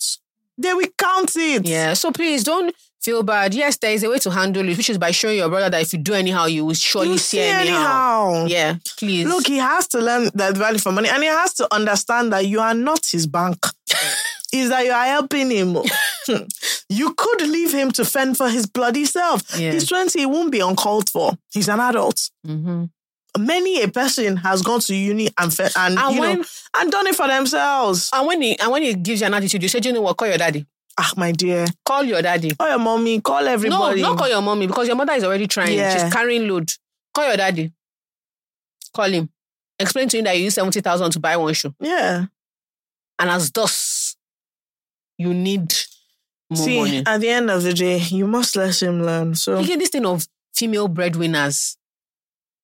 They will count it. Yeah. So please don't feel bad. Yes, there is a way to handle it, which is by showing your brother that if you do anyhow, you will surely You see see anyhow. anyhow. Yeah, please. Look, he has to learn that value for money and he has to understand that you are not his bank. [LAUGHS] is that you are helping him. [LAUGHS] you could leave him to fend for his bloody self. Yeah. He's 20, he won't be uncalled for. He's an adult. hmm Many a person has gone to uni and fe- and, And you when- know and done it for themselves. And when he and when he gives you an attitude, you say, "Do you know what? Call your daddy. Ah, my dear. Call your daddy. Call your mommy, call everybody. No, not call your mommy because your mother is already trying. Yeah. She's carrying load. Call your daddy. Call him. Explain to him that you use seventy thousand to buy one shoe, yeah. and as thus, you need more See, money. at the end of the day, you must let him learn. So Again, this thing of female breadwinners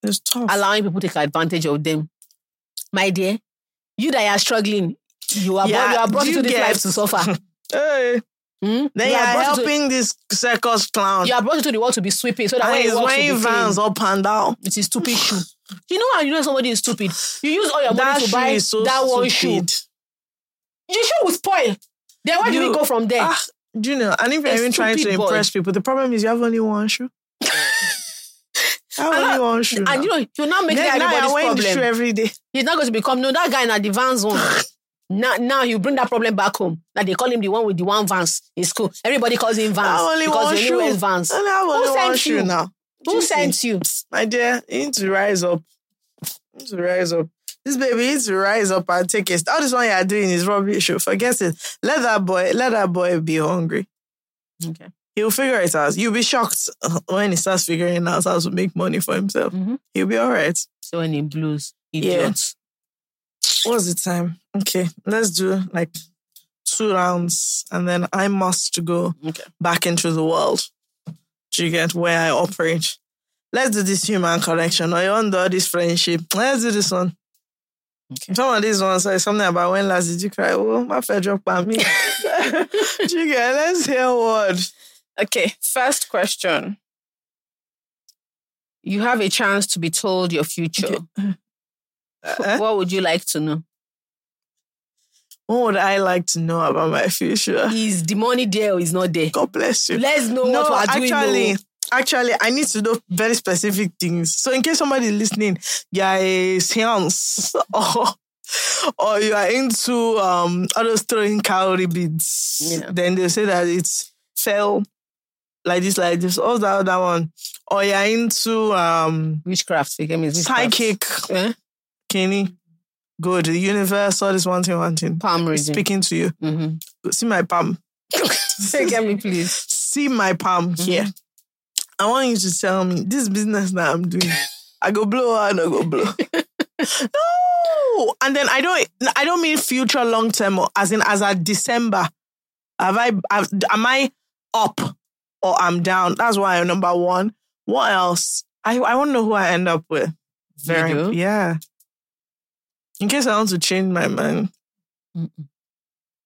it's tough. allowing people to take advantage of them. My dear, you that are struggling, you are Yeah, brought, you are brought into you this get- life to suffer. [LAUGHS] hey. Hmm? Then you you're are into- helping this circus clown. you are brought into the world to be sweeping so that and when he's you to wearing clean. up and down. It's a stupid shoe. You know how you know somebody is stupid? You use all your money That to buy is so that one shoe. stupid. The shoe will spoil. Then do You- we go from there? Ah, do you know? And if you're even trying to stupid boy. impress people, the problem is you have only one shoe. [LAUGHS] I only one shoe. and now. you know, you're not making then that now everybody's wearing the shoe problem. every day. He's not going to become no that guy in the Vans one. now, now you bring that problem back home. Like they call him the one with the one Vans in school. Everybody calls him Vans only because one he shoe. only Vans. I have only Who one sent shoe you? now. Who sent you? My dear, you need to rise up. You need to rise up. This baby needs to rise up and take it. All this one you're doing is rubbish. show. Forget it. Let that boy, let that boy be hungry. Okay. He'll figure it out. You'll be shocked [LAUGHS] when he starts figuring out how to make money for himself. Mhm. He'll be all right. So when he blues, Yeah. idiots. What's the time? Okay, let's do like two rounds and then I must go Okay. back into the world. Do you get where I operate? Let's do this human connection. I you want this friendship? Let's do this one. Okay. Some of these ones say something about when last did you cry? Oh, my fed drop on me. [LAUGHS] Get? Let's hear a word. Okay, first question. You have a chance to be told your future. [LAUGHS] Uh, What would you like to know? what would I like to know about my future? Is the money there or is not there? God bless you. Let's know no, what we're doing. actually. Actually, I need to know very specific things. So, in case somebody is listening, you are a science [LAUGHS] or or you are into um those throwing cowrie beads, Yeah. then they say that it's fell like this, like this. All that other one, or you're into um Witchcraft. Means witchcraft. psychic, Eh? Kenny. Good, the universe, all this one thing, one thing. Palm reading. Speaking to you, Mm-hmm. see my palm. Say, [LAUGHS] get me, please. see my palm here. I want you to tell me this business that I'm doing. I go blow or I go blow. [LAUGHS] no, and then I don't. I don't mean future long term, as in as at December. Have I? Have, am I up or I'm down? That's why I'm number one. What else? I I want to know who I end up with. Very yeah. In case I want to change my mind. Mm-mm.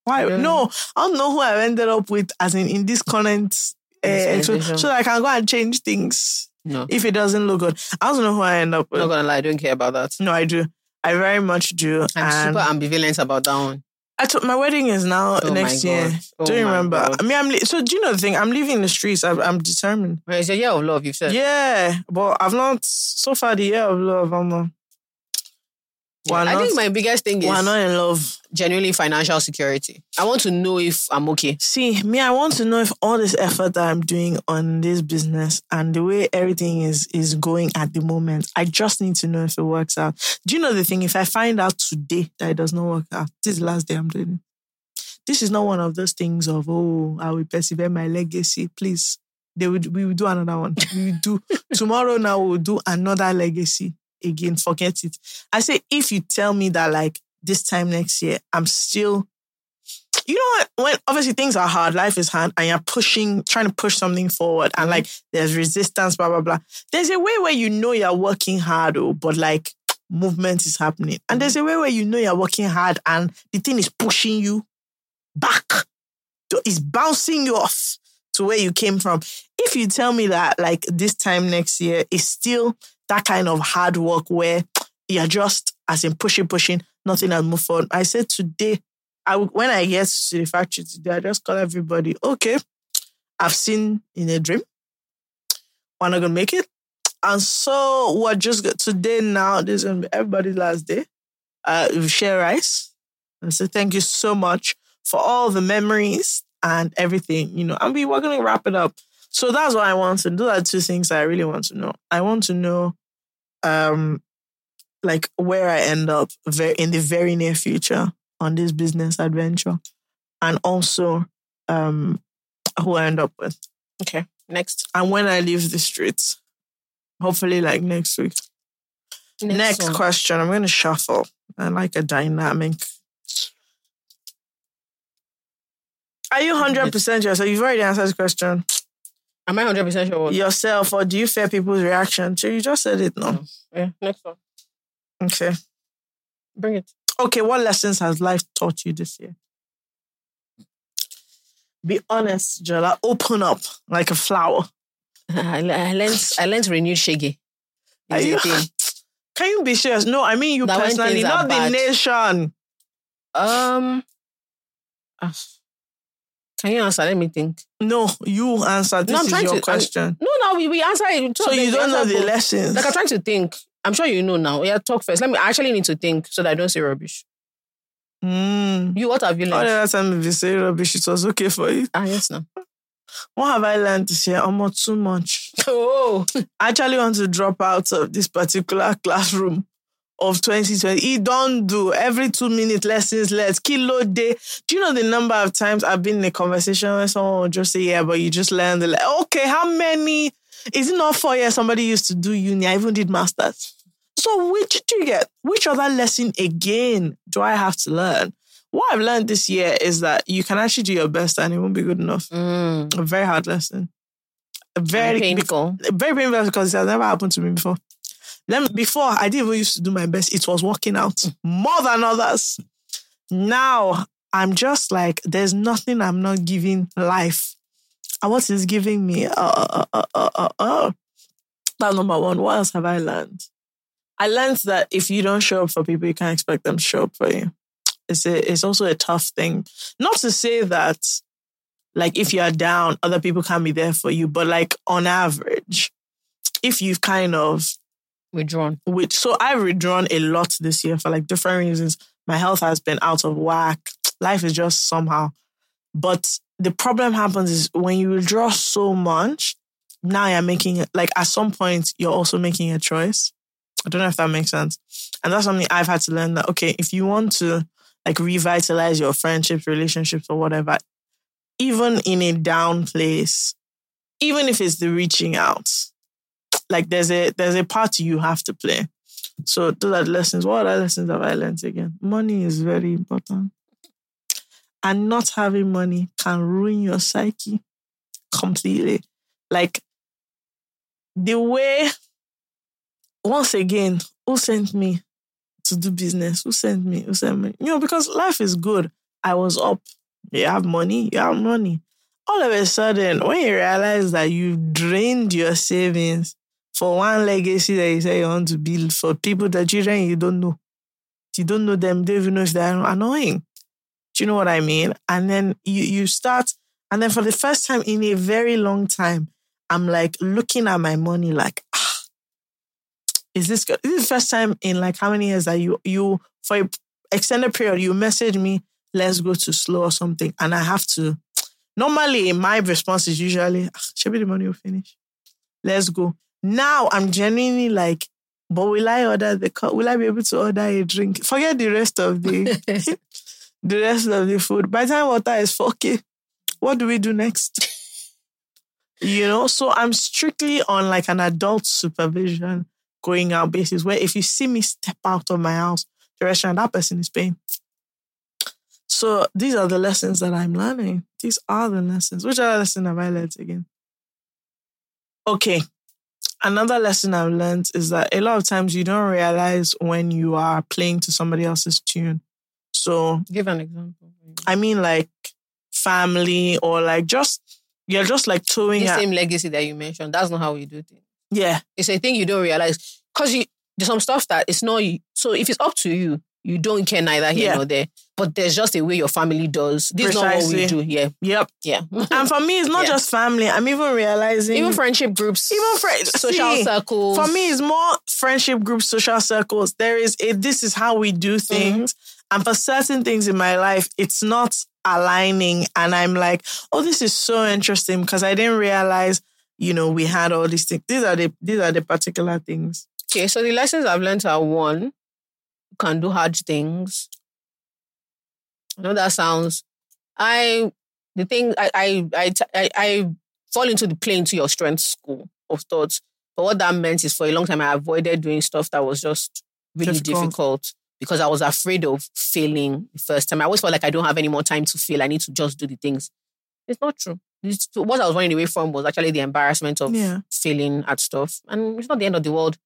Why? No, I don't know who I ended up with, as in in this current. Uh, so, so I can go and change things No, if it doesn't look good. I don't know who I end up with. not gonna lie, I don't care about that. No, I do. I very much do. I'm super ambivalent about that one. I told my wedding is now Oh next year. Oh do you remember? God. I mean, I'm li- so. Do you know the thing? I'm leaving the streets. I'm, I'm determined. Well, It's a year of love, you've said. Yeah, but I've not so far the year of love. I'm. Uh, Why I think my biggest thing we're is not in love. genuinely financial security. I want to know if I'm okay. See, me, I want to know if all this effort that I'm doing on this business and the way everything is is going at the moment, I just need to know if it works out. Do you know the thing? If I find out today that it does not work out, this is the last day I'm doing it. This is not one of those things of oh, I will persevere my legacy. Please, they would we will do another one. We will do [LAUGHS] tomorrow. Now we'll do another legacy again. Forget it. I say if you tell me that like this time next year, I'm still you know what? When obviously things are hard, life is hard, and you're pushing, trying to push something forward, and mm-hmm. like there's resistance, blah blah blah. There's a way where you know you're working hard, oh, but like movement is happening, and there's mm-hmm. a way where you know you're working hard, and the thing is pushing you back, is bouncing you off to where you came from. If you tell me that like this time next year is still that kind of hard work where you're just as in pushing, pushing, nothing has moved forward. I said today I when I get to the factory today, I just call everybody, okay, I've seen in a dream. We're not gonna make it. And so we're just today now, this is gonna be everybody's last day. Uh we share rice. And so thank you so much for all the memories and everything, you know. And we we're gonna wrap it up. So that's what I want to Those are two things I really want to know. I want to know um like where I end up very in the very near future on this business adventure and also um who I end up with. Okay. Next. And when I leave the streets. Hopefully like next week. Next, one. question. I'm gonna shuffle. I like a dynamic. Are you hundred percent yourself? You've already answered this question. Am I 100% sure? Yourself, or do you fear people's reaction? So you just said it no. Yeah. Next one. Okay. Bring it. Okay, what lessons has life taught you this year? Be honest, Jola. Open up like a flower. [LAUGHS] I, I learned I learned renewed shaggy. [LAUGHS] Are you- [LAUGHS] Can you be serious? No, I mean you That personally, not the bad. nation. Um ah. Can you answer? Let me think. No, you answer. This No, I'm is trying your to- I'm- question. No, no, we, we answer it. So you don't know the both. lessons. Like I'm trying to think. I'm sure you know now. Yeah, talk first. Let me I actually need to think so that I don't say rubbish. Mm. You what have you learned? All the time if you say rubbish, it was okay for you. Ah, yes, no. [LAUGHS] What have I learned this year? Almost too much. [LAUGHS] Oh, I actually want to drop out of this particular [LAUGHS] classroom of 2020. He don't do every two minute lessons, let's kilo day. Do you know the number of times I've been in a conversation where someone will just say, Yeah, but you just learned the le- okay, how many? Is it not four years somebody used to do uni? I even did masters. So which do you get? Which other lesson again do I have to learn? What I've learned this year is that you can actually do your best and it won't be good enough. mm, A very hard lesson. A very very painful. very painful because it has never happened to me before. Let before I didn't even used to do my best. It was working out more than others. Now I'm just like there's nothing I'm not giving life. And what is giving me? Uh, uh, uh, uh, uh, uh. That's number one. What else have I learned? I learned that if you don't show up for people, you can't expect them to show up for you. It's a, it's also a tough thing. Not to say that like if you're down, other people can't be there for you, but like on average, if you've kind of Withdrawn. which so I've withdrawn a lot this year for like different reasons. My health has been out of whack. Life is just somehow. But the problem happens is when you withdraw so much, now you're making it like at some point you're also making a choice. I don't know if that makes sense. And that's something I've had to learn that okay, if you want to like revitalize your friendships, relationships, or whatever, even in a down place, even if it's the reaching out, like there's a there's a part you have to play. So those are the lessons. What other lessons have I learned again? Money is very important. And not having money can ruin your psyche completely. Like the way, once again, who sent me to do business? Who sent me? Who sent me? You know, because life is good. I was up. You have money, you have money. All of a sudden, when you realize that you've drained your savings for one legacy that you say you want to build for people, the children you don't know. You don't know them, they even know if they're annoying. Do you know what I mean? And then you you start, and then for the first time in a very long time, I'm like looking at my money like, ah, is this good? This is the first time in like how many years that you you for a extended period you message me, let's go to slow or something, and I have to. Normally, my response is usually, ah, should be the money will finish. Let's go. Now I'm genuinely like, but will I order the cup? Will I be able to order a drink? Forget the rest of the [LAUGHS] [LAUGHS] the rest of the food. By the time water is 4K, what do we do next? you know, so I'm strictly on like an adult supervision going out basis where if you see me step out of my house, the restaurant, that person is paying. So these are the lessons that I'm learning. These are the lessons. Which other lesson have I learned again? Okay. Another lesson I've learned is that a lot of times you don't realize when you are playing to somebody else's tune. So Give an example. I mean like family or like just you're just like towing The same legacy that you mentioned, that's not how we do things. yeah. It's a thing you don't realize. Because you there's some stuff that it's not you. So if it's up to you, you don't care neither here Yeah. nor there. But there's just a way your family does. This is not what we do. Yeah. Yep. Yeah. [LAUGHS] And for me, it's not Yeah. just family. I'm even realizing Even friendship groups. Even friends. [LAUGHS] social see, circles. For me, it's more friendship groups, social circles. There is a this is how we do Mm-hmm. things. And for certain things in my life, it's not aligning. And I'm like, oh, this is so interesting because I didn't realize, you know, we had all these things. These are the these are the particular things. Okay, so the lessons I've learned are one, you can do hard things. I know that sounds. I the thing I I I I, I fall into the play into your strength school of thoughts. But what that meant is for a long time I avoided doing stuff that was just really Difficult. difficult, because I was afraid of failing the first time. I always felt like I don't have any more time to fail. I need to just do the things. It's not true. It's, what I was running away from was actually the embarrassment of Yeah. failing at stuff. And it's not the end of the world.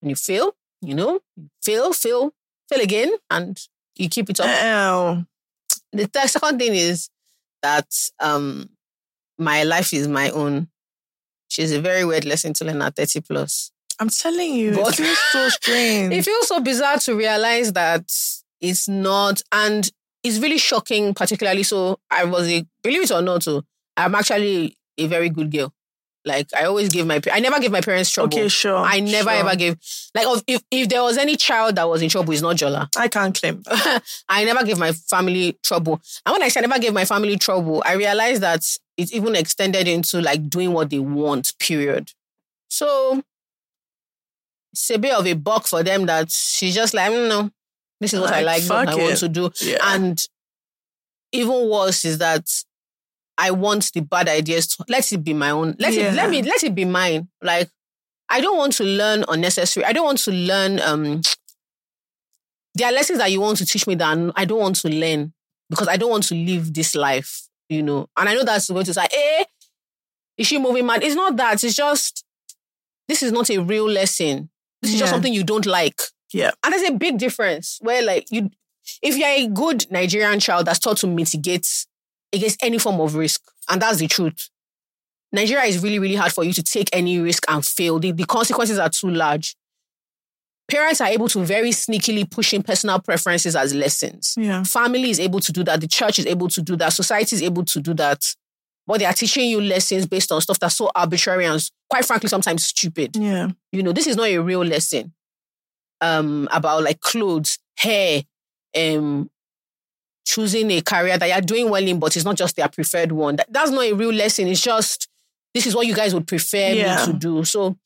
When you fail, you know, you fail, fail, fail again, and you keep it up. Oh, the th- second thing is that um my life is my own. She's a very weird lesson to learn at 30 plus. I'm telling you, But- it feels so [LAUGHS] strange. It feels so bizarre to realize that it's not, and it's really shocking, particularly. So I was a, believe it or not, so I'm actually a very good girl. Like I always give my, I never give my parents trouble. okay, sure. I never sure. ever gave, like if, if there was any child that was in trouble, it's not Jola. I can't claim. [LAUGHS] I never gave my family trouble. And when I said I never gave my family trouble, I realized that it's even extended into like doing what they want, period. So it's a bit of a buck for them that she's just like, "Mm, no, this is what I Like, like, what I want to do. Yeah. And even worse is that I want the bad ideas to let it be my own. Let Yeah. it let me let it be mine. Like I don't want to learn unnecessary. I don't want to learn um there are lessons that you want to teach me that I don't want to learn because I don't want to live this life, you know. And I know that's going to say, eh, is she moving mad? It's not that. It's just this is not a real lesson. This is just something you don't like. Yeah. And there's a big difference where like you if you're a good Nigerian child that's taught to mitigate against any form of risk, and that's the truth. Nigeria is really, really hard for you to take any risk and fail. The, the consequences are too large. Parents are able to very sneakily push in personal preferences as lessons. Yeah. Family is able to do that. The church is able to do that. Society is able to do that. But they are teaching you lessons based on stuff that's so arbitrary and quite frankly sometimes stupid Yeah. you know, this is not a real lesson um, about like clothes, hair, um, choosing a career that you're doing well in, but it's not just their preferred one. That, that's not a real lesson. It's just this is what you guys would prefer Yeah. me to do. So,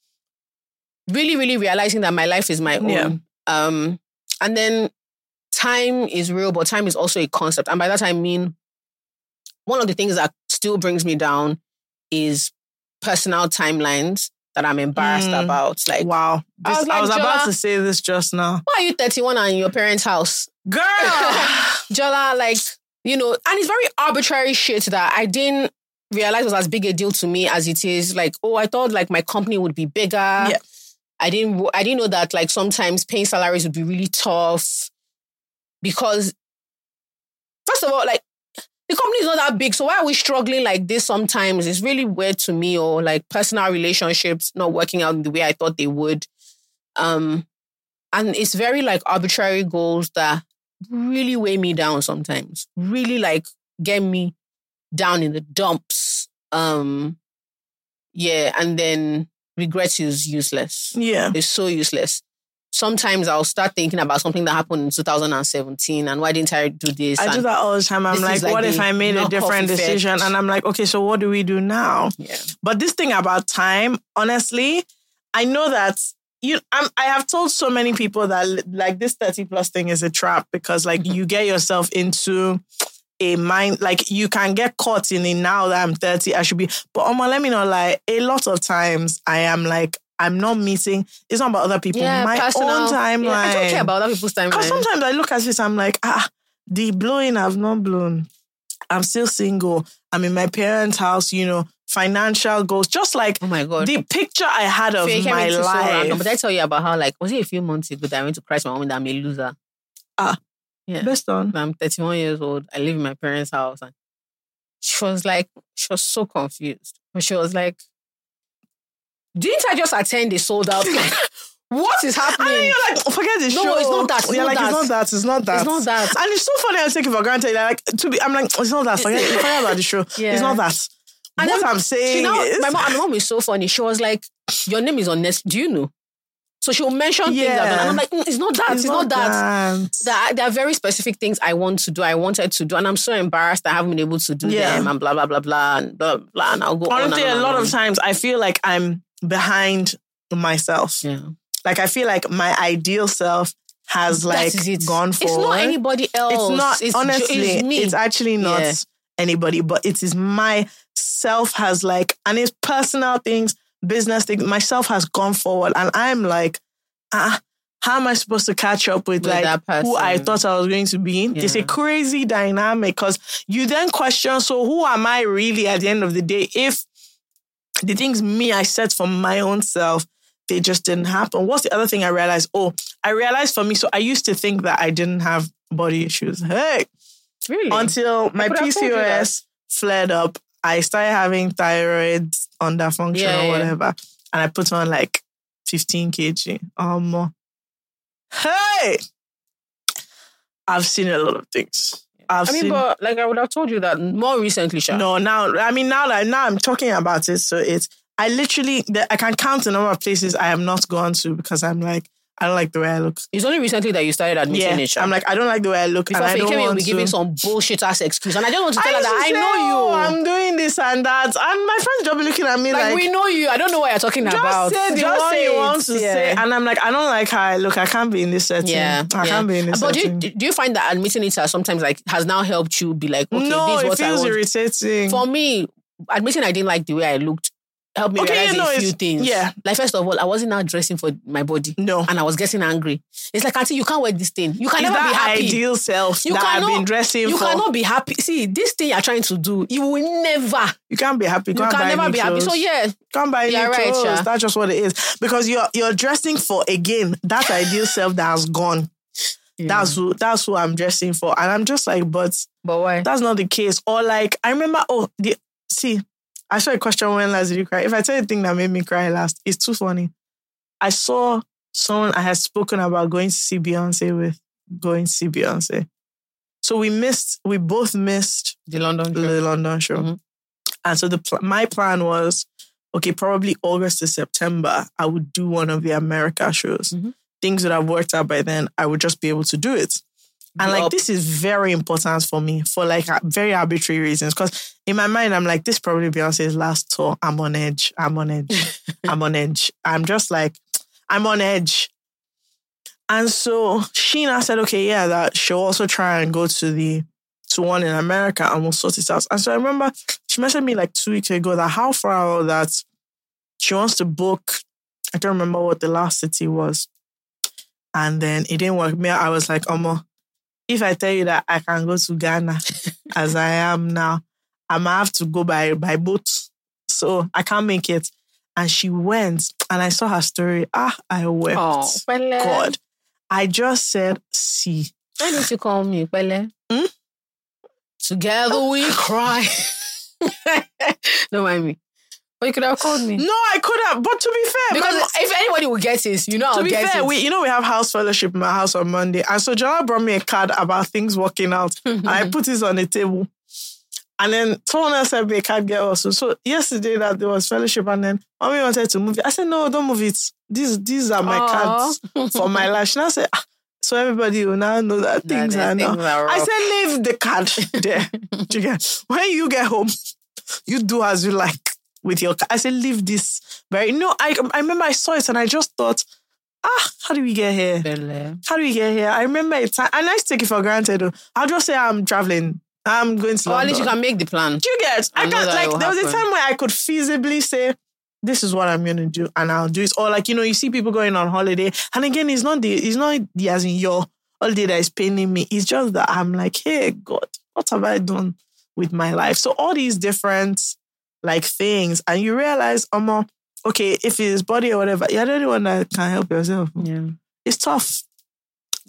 really, really realizing that my life is my own. Yeah. Um, and then time is real, but time is also a concept. And by that I mean, one of the things that still brings me down is personal timelines that I'm embarrassed Mm. about. Like, Wow. I This- was I was about to say this just now. why are you 31 and in your parents' house? Girl. [LAUGHS] Jola, like, you know, and it's very arbitrary shit that I didn't realize was as big a deal to me as it is. Like, oh, I thought like my company would be bigger. Yeah. I didn't I didn't know that like sometimes paying salaries would be really tough because first of all, like the company is not that big. So why are we struggling like this sometimes? It's really weird to me or like personal relationships not working out the way I thought they would. Um and it's very like arbitrary goals that really weigh me down sometimes. Really like get me down in the dumps. Um yeah, and then regret is useless. yeah. It's so useless. Sometimes I'll start thinking about something that happened in 2017 and why didn't I do this? I do that all the time. I'm like, like what if I made a different effect. decision? And I'm like, okay, so what do we do now? Yeah. But this thing about time, honestly, I know that you I'm, I have told so many people that like this 30 plus thing is a trap because like Mm-hmm. you get yourself into a mind like you can get caught in it now that I'm 30 I should be but Oma let me know like a lot of times I am like I'm not missing. it's not about other people my personal- own timeline Yeah, I don't care about other people's timeline. because sometimes I look at this, I'm like, ah, the blowing I've not blown. I'm still single. I'm in my parents' house, you know, financial goals. Just like oh my god. the picture I had of Faye, my into so random, life. but I tell you about how like was it a few months ago that I went to Christ my mom that I'm a loser. Ah. Yeah. Based on I'm 31 years old. I live in my parents' house. And she was like, she was so confused. But she was like, didn't I just attend a sold out? [LAUGHS] What is and happening? you're like, forget the No, show. it's not that, it's You're not like, that. it's not that. It's not that. It's not that. And it's so funny. I take it for granted. Like to be, I'm like, it's not that. Forget, forget about the show. Yeah. It's not that. And what then I'm saying now, is, my mom, my mom is so funny. She was like, your name is on Nest. Do you know? So she'll mention things I've. And I'm like, "Mm, it's not that. It's, not, that. that. There are, very specific things I want to do. I wanted to do, and I'm so embarrassed I haven't been able to do Yeah. them, and blah blah blah blah and blah blah. And I'll go on. Honestly, and on a lot and of times I feel like I'm behind myself. Yeah, Like I feel like my ideal self has like that is it. gone It's not anybody else. It's not It's ju- honestly. It's me. It's actually not Yeah. anybody, but it is my self has like, and it's personal things, business things. Myself has gone forward, and I'm like, ah. How am I supposed to catch up with, With like who I thought I was going to be? It's a crazy dynamic because you then question, so who am I really at the end of the day? If the things me I set for my own self, they just didn't happen. What's the other thing I realized? Oh, I realized for me, so I used to think that I didn't have body issues. Hey, really. until my could have told you that. PCOS flared up, I started having thyroid underfunction Yeah, or yeah. whatever, and I put on like 15 kg or more. Hey, I've seen a lot of things. I've I mean, seen. but like I would have told you that more recently, Sha. No, now I mean now like now I'm talking about it, so it's I literally I can count the number of places I have not gone to because I'm like I don't like the way I look. It's only recently that you started admitting Yeah, it. Sha. I'm like I don't like the way I look, Before and I don't came want be to. giving some bullshit ass excuse, and I just want to tell her that I know you. "Oh, I'm doing this and that, and my friends don't be looking at me like, like, we know you. I don't know what you're talking just about. say the Just say you want to Yeah. say, and I'm like I don't like how I look. I can't be in this setting. Yeah, I yeah. can't be in this But do setting. you, do you find that admitting it has sometimes like has now helped you be like, okay, no, this is it what I feels irritating. For me, admitting I didn't like the way I looked helped me Okay, realize you know, a few things. yeah. Like first of all, I wasn't now dressing for my body. no, And I was getting angry. It's like, Auntie, you can't wear this thing. You can is never be happy. ideal self You that I've cannot- been dressing You for? cannot be happy. See, this thing you're trying to do, you will never. You can't be happy. You and can never be happy. So yeah, Can't buy new right, clothes. Sha. That's just what it is. Because you're you're dressing for again that ideal self that has gone. That's who that's who I'm dressing for, and I'm just like, but but why? that's not the case. Or like, I remember. Oh, the see, I saw a question when last did you cry? If I tell you the thing that made me cry last, it's too funny. I saw someone I had spoken about going to see Beyonce with, going to see Beyonce. So we missed. We both missed The London the show. London show. Mhm. And so the pl- my plan was, okay, probably August to September, I would do one of the America shows. Mhm. Things would have worked out by then. I would just be able to do it. And like Yup. this is very important for me for like very arbitrary reasons. Because in my mind, I'm like, this probably Beyonce's last tour. I'm on edge. I'm on edge. [LAUGHS] I'm on edge. I'm just like, I'm on edge. And so Sheena said, okay, yeah, that she'll also try and go to the to one in America and we'll sort it out. And so I remember she mentioned me like two weeks ago that how far out that she wants to book. I don't remember what the last city was. And then it didn't work. Me, I was like, Omo, if I tell you that I can go to Ghana [LAUGHS] as I am now, I might have to go by by boat. So I can't make it. And she went and I saw her story. Ah, I wept. Oh, Pele. God. I just said, see. Why didn't you call me, Pele? Hmm? Together we [LAUGHS] cry. [LAUGHS] Don't mind me. But you could have called me. No, I could have, but to be fair, Because if anybody will get it, you know I'll to be fair, it. we you know we have house fellowship in my house on Monday, and so Joanna brought me a card about things working out, [LAUGHS] and I put it on the table, and then someone else sent me a card get also. So yesterday that there was fellowship, and then mommy wanted to move it. I said no, don't move it. These these are my Aw. cards for my life. And I said. "Ah, So everybody will now know that Nah, things are now. I said, leave the card [LAUGHS] there. You get? When you get home, you do as you like with your card. I said, leave this. Very no, I I remember I saw it and I just thought, ah, how do we get here? Pele. How do we get here? I remember time, and I take it for granted. I'll just say I'm traveling. I'm going to Or at least you can make the plan. Do you get? I I, can't like. There was a time where I could feasibly say, "This is what I'm going to do," and I'll do it. Or like you know, you see people going on holiday, and again, it's not the it's not the as in your holiday that is paining me. It's just that I'm like, hey God, what have I done with my life? So all these different like things, and you realize, um, okay, if it's body or whatever, you're the only one that can help yourself Yeah. it's tough.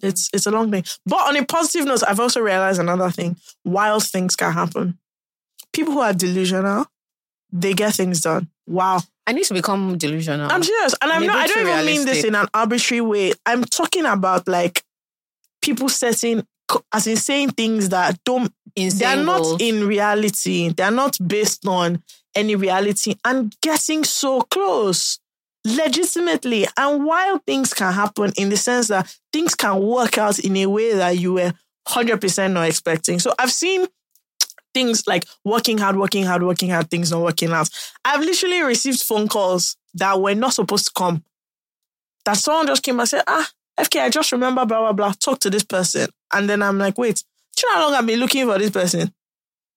It's it's a long thing. But on a positive note, I've also realized another thing. Wild things can happen. People who are delusional, they get things done. Wow. I need to become delusional. I'm serious. And I'm And not I don't even mean this in an arbitrary way. I'm talking about like people setting as in saying things that don't Insane they're not in reality. They're not based on any reality and getting so close legitimately. And while things can happen in the sense that things can work out in a way that you were 100% not expecting. So I've seen things like working hard, working hard, working hard, things not working out. I've literally received phone calls that were not supposed to come. That someone just came and said, ah, FK, I just remember blah, blah, blah. Talk to this person. And then I'm like, wait, you know how long I've been looking for this person?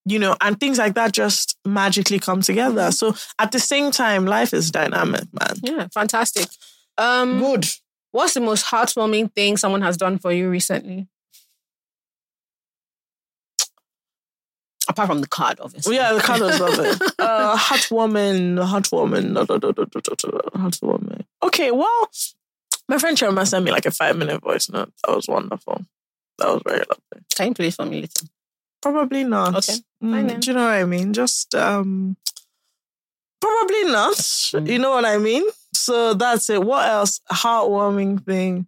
You know, and things like that just magically come together. So at the same time, life is dynamic, man. yeah, fantastic. Um, Good. what's the most heartwarming thing someone has done for you recently? Apart from the card, obviously. Yeah, the card was lovely. [LAUGHS] Uh, heartwarming, heartwarming, da, da, da, da, da, da, da, heartwarming. Okay, well, my friend Chema sent me like a five minute voice note. That was wonderful. That was very lovely. Can you play for me later? Probably not. Okay, Mm, do you know what I mean? Just um, probably not. Mm. You know what I mean? So that's it. What else? Heartwarming thing.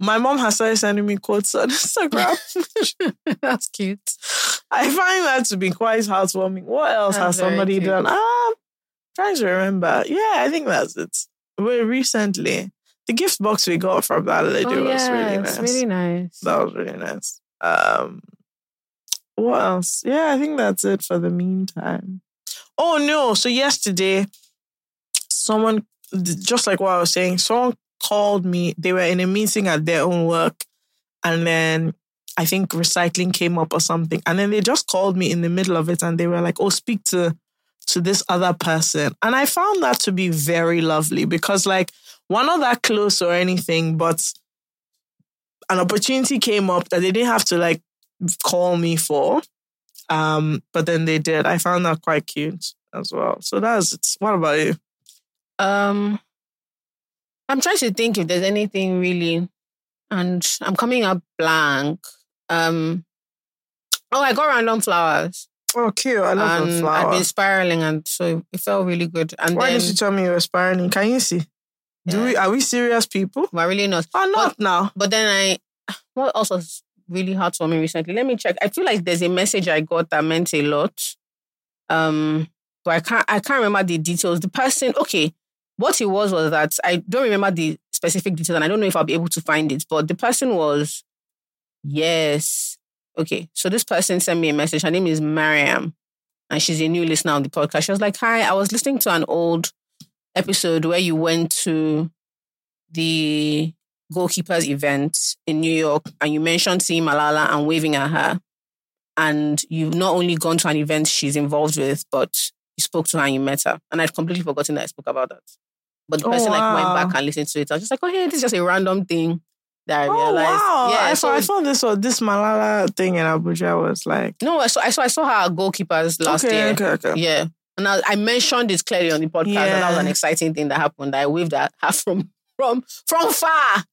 My mom has started sending me quotes on [LAUGHS] Instagram. [LAUGHS] That's cute. I find that to be quite heartwarming. What else That's has somebody cute. done? Ah, trying to remember. Yeah, I think that's it. Very recently, the gift box we got from that lady oh, was yeah, really it's nice. really nice. That was really nice. Um, what else? Yeah, I think that's it for the meantime. Oh no! So yesterday, someone, just like what I was saying, someone called me. They were in a meeting at their own work, and then I think recycling came up or something, and then they just called me in the middle of it, and they were like, "Oh, speak to." To this other person. And I found that to be very lovely because, like, we're not that close or anything, but an opportunity came up that they didn't have to like call me for. Um, but then they did. I found that quite cute as well. So that's it. What about you? Um, I'm trying to think if there's anything really, and I'm coming up blank. Um, oh, I got random flowers, Oh, cute. I love and flower. I've been spiraling, and so it felt really good. And Why then, did you tell me you were spiraling? Can you see? Do Yeah. we are we serious people? well, really not. Or not now? But then I, what else was really hard for me recently? Let me check. I feel like there's a message I got that meant a lot. Um, but I can't. I can't remember the details. The person, okay, what it was was that I don't remember the specific details, and I don't know if I'll be able to find it. But the person was, yes, okay. So this person sent me a message. Her name is Mariam, and she's a new listener on the podcast. She was like, "Hi, I was listening to an old episode where you went to the goalkeepers event in New York and you mentioned seeing Malala and waving at her. And you've not only gone to an event she's involved with, but you spoke to her and you met her. And I'd completely forgotten that I spoke about that. But the Oh, person like went back and listened to it. I was just like, oh hey, this is just a random thing that I Oh realized. wow! Yeah, I, so I thought this was this Malala thing in Abuja was like no, I saw I saw I saw her goalkeepers last okay, year. okay, okay. Yeah. And I, I mentioned it clearly on the podcast, and that was an exciting thing that happened. I waved at her from from from far.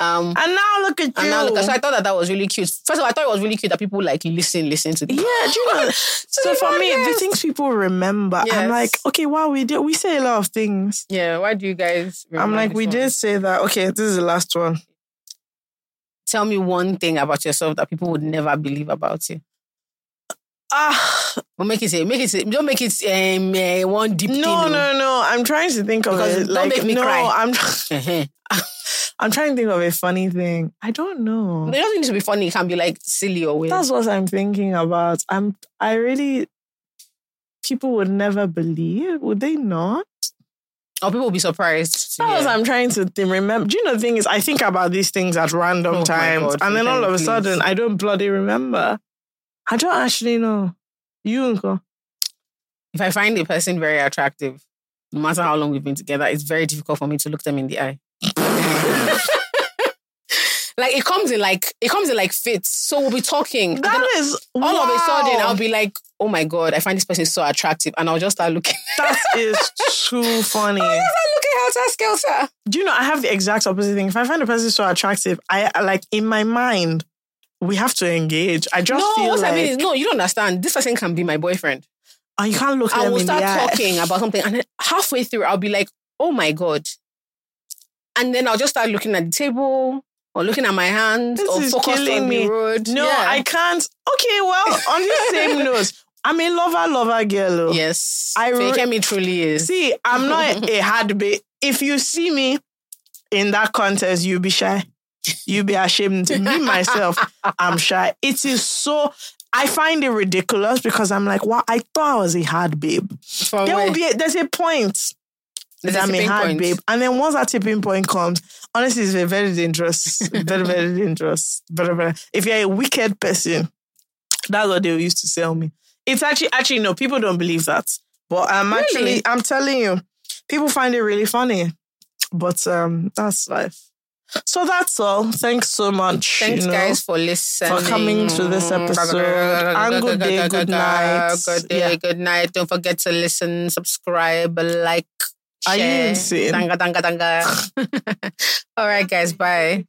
Um, And now look at you. and now look, so I thought that that was really cute. First of all, I thought it was really cute that people like listen, listen to the yeah, do you know? [LAUGHS] so for me, the things people remember, I'm like, okay, wow, we did. We say a lot of things. Yeah, why do you guys? I'm like, this we one? did say that. Okay, this is the last one. Tell me one thing about yourself that people would never believe about you. Ah, make it say, make it say, don't make it um, uh, one deep thing. no, oh. no, no. I'm trying to think of Because it. don't Like, make me no, cry. I'm. [LAUGHS] Uh-huh. [LAUGHS] I'm trying to think of a funny thing. I don't know. It doesn't need to be funny. It can be like silly or weird. That's what I'm thinking about. I'm. I really. People would never believe. Would they not? or people will be surprised. That's what I'm trying to think, remember. Do you know the thing is, I think about these things at random Oh times, God, and then all of a please. sudden, I don't bloody remember. I don't actually know. You uncle. if I find a person very attractive, no matter how long we've been together, it's very difficult for me to look them in the eye. [LAUGHS] like it comes in like it comes in like fits. So we'll be talking. That is all of a sudden. I'll be like, oh my god, I find this person so attractive, and I'll just start looking. [LAUGHS] That is too funny. I look at Helter Skelter. Do you know? I have the exact opposite thing. If I find a person so attractive, I, like in my mind, we have to engage. I just No, feel what like I mean is, no, you don't understand. This person can be my boyfriend. oh, you can't look at me. I will start the eye. talking [LAUGHS] about something, and then halfway through, I'll be like, "Oh my god!" And then I'll just start looking at the table or looking at my hands This or is focus killing on me. the road. No, Yeah. I can't. Okay, well, on the same [LAUGHS] note, I'm a lover, lover girl. oh. Yes, I re- Fikemi truly is. See, I'm not [LAUGHS] a hard bait. If you see me in that contest, you'll be shy. You'll be ashamed. Me, [LAUGHS] myself, I'm shy. It is so. I find it ridiculous because I'm like, wow, I thought I was a hard babe. From There where? will be a, there's a point There's that a I'm a hard point. babe, and then once that tipping point comes, honestly, it's very, very dangerous. [LAUGHS] very, very dangerous. Very, very. If you're a wicked person, that's what they used to sell me. It's actually, actually, no, people don't believe that. But I'm Really? actually, I'm telling you, people find it really funny. But um, that's life. So that's all. Thanks so much. Thanks, you know. guys, for listening. for coming to this episode. And good day, good [LAUGHS] night. Good day, Yeah. good night. Don't forget to listen, subscribe, like, Are you share. insane? Danga, danga, danga. [LAUGHS] [LAUGHS] All right, guys. Bye.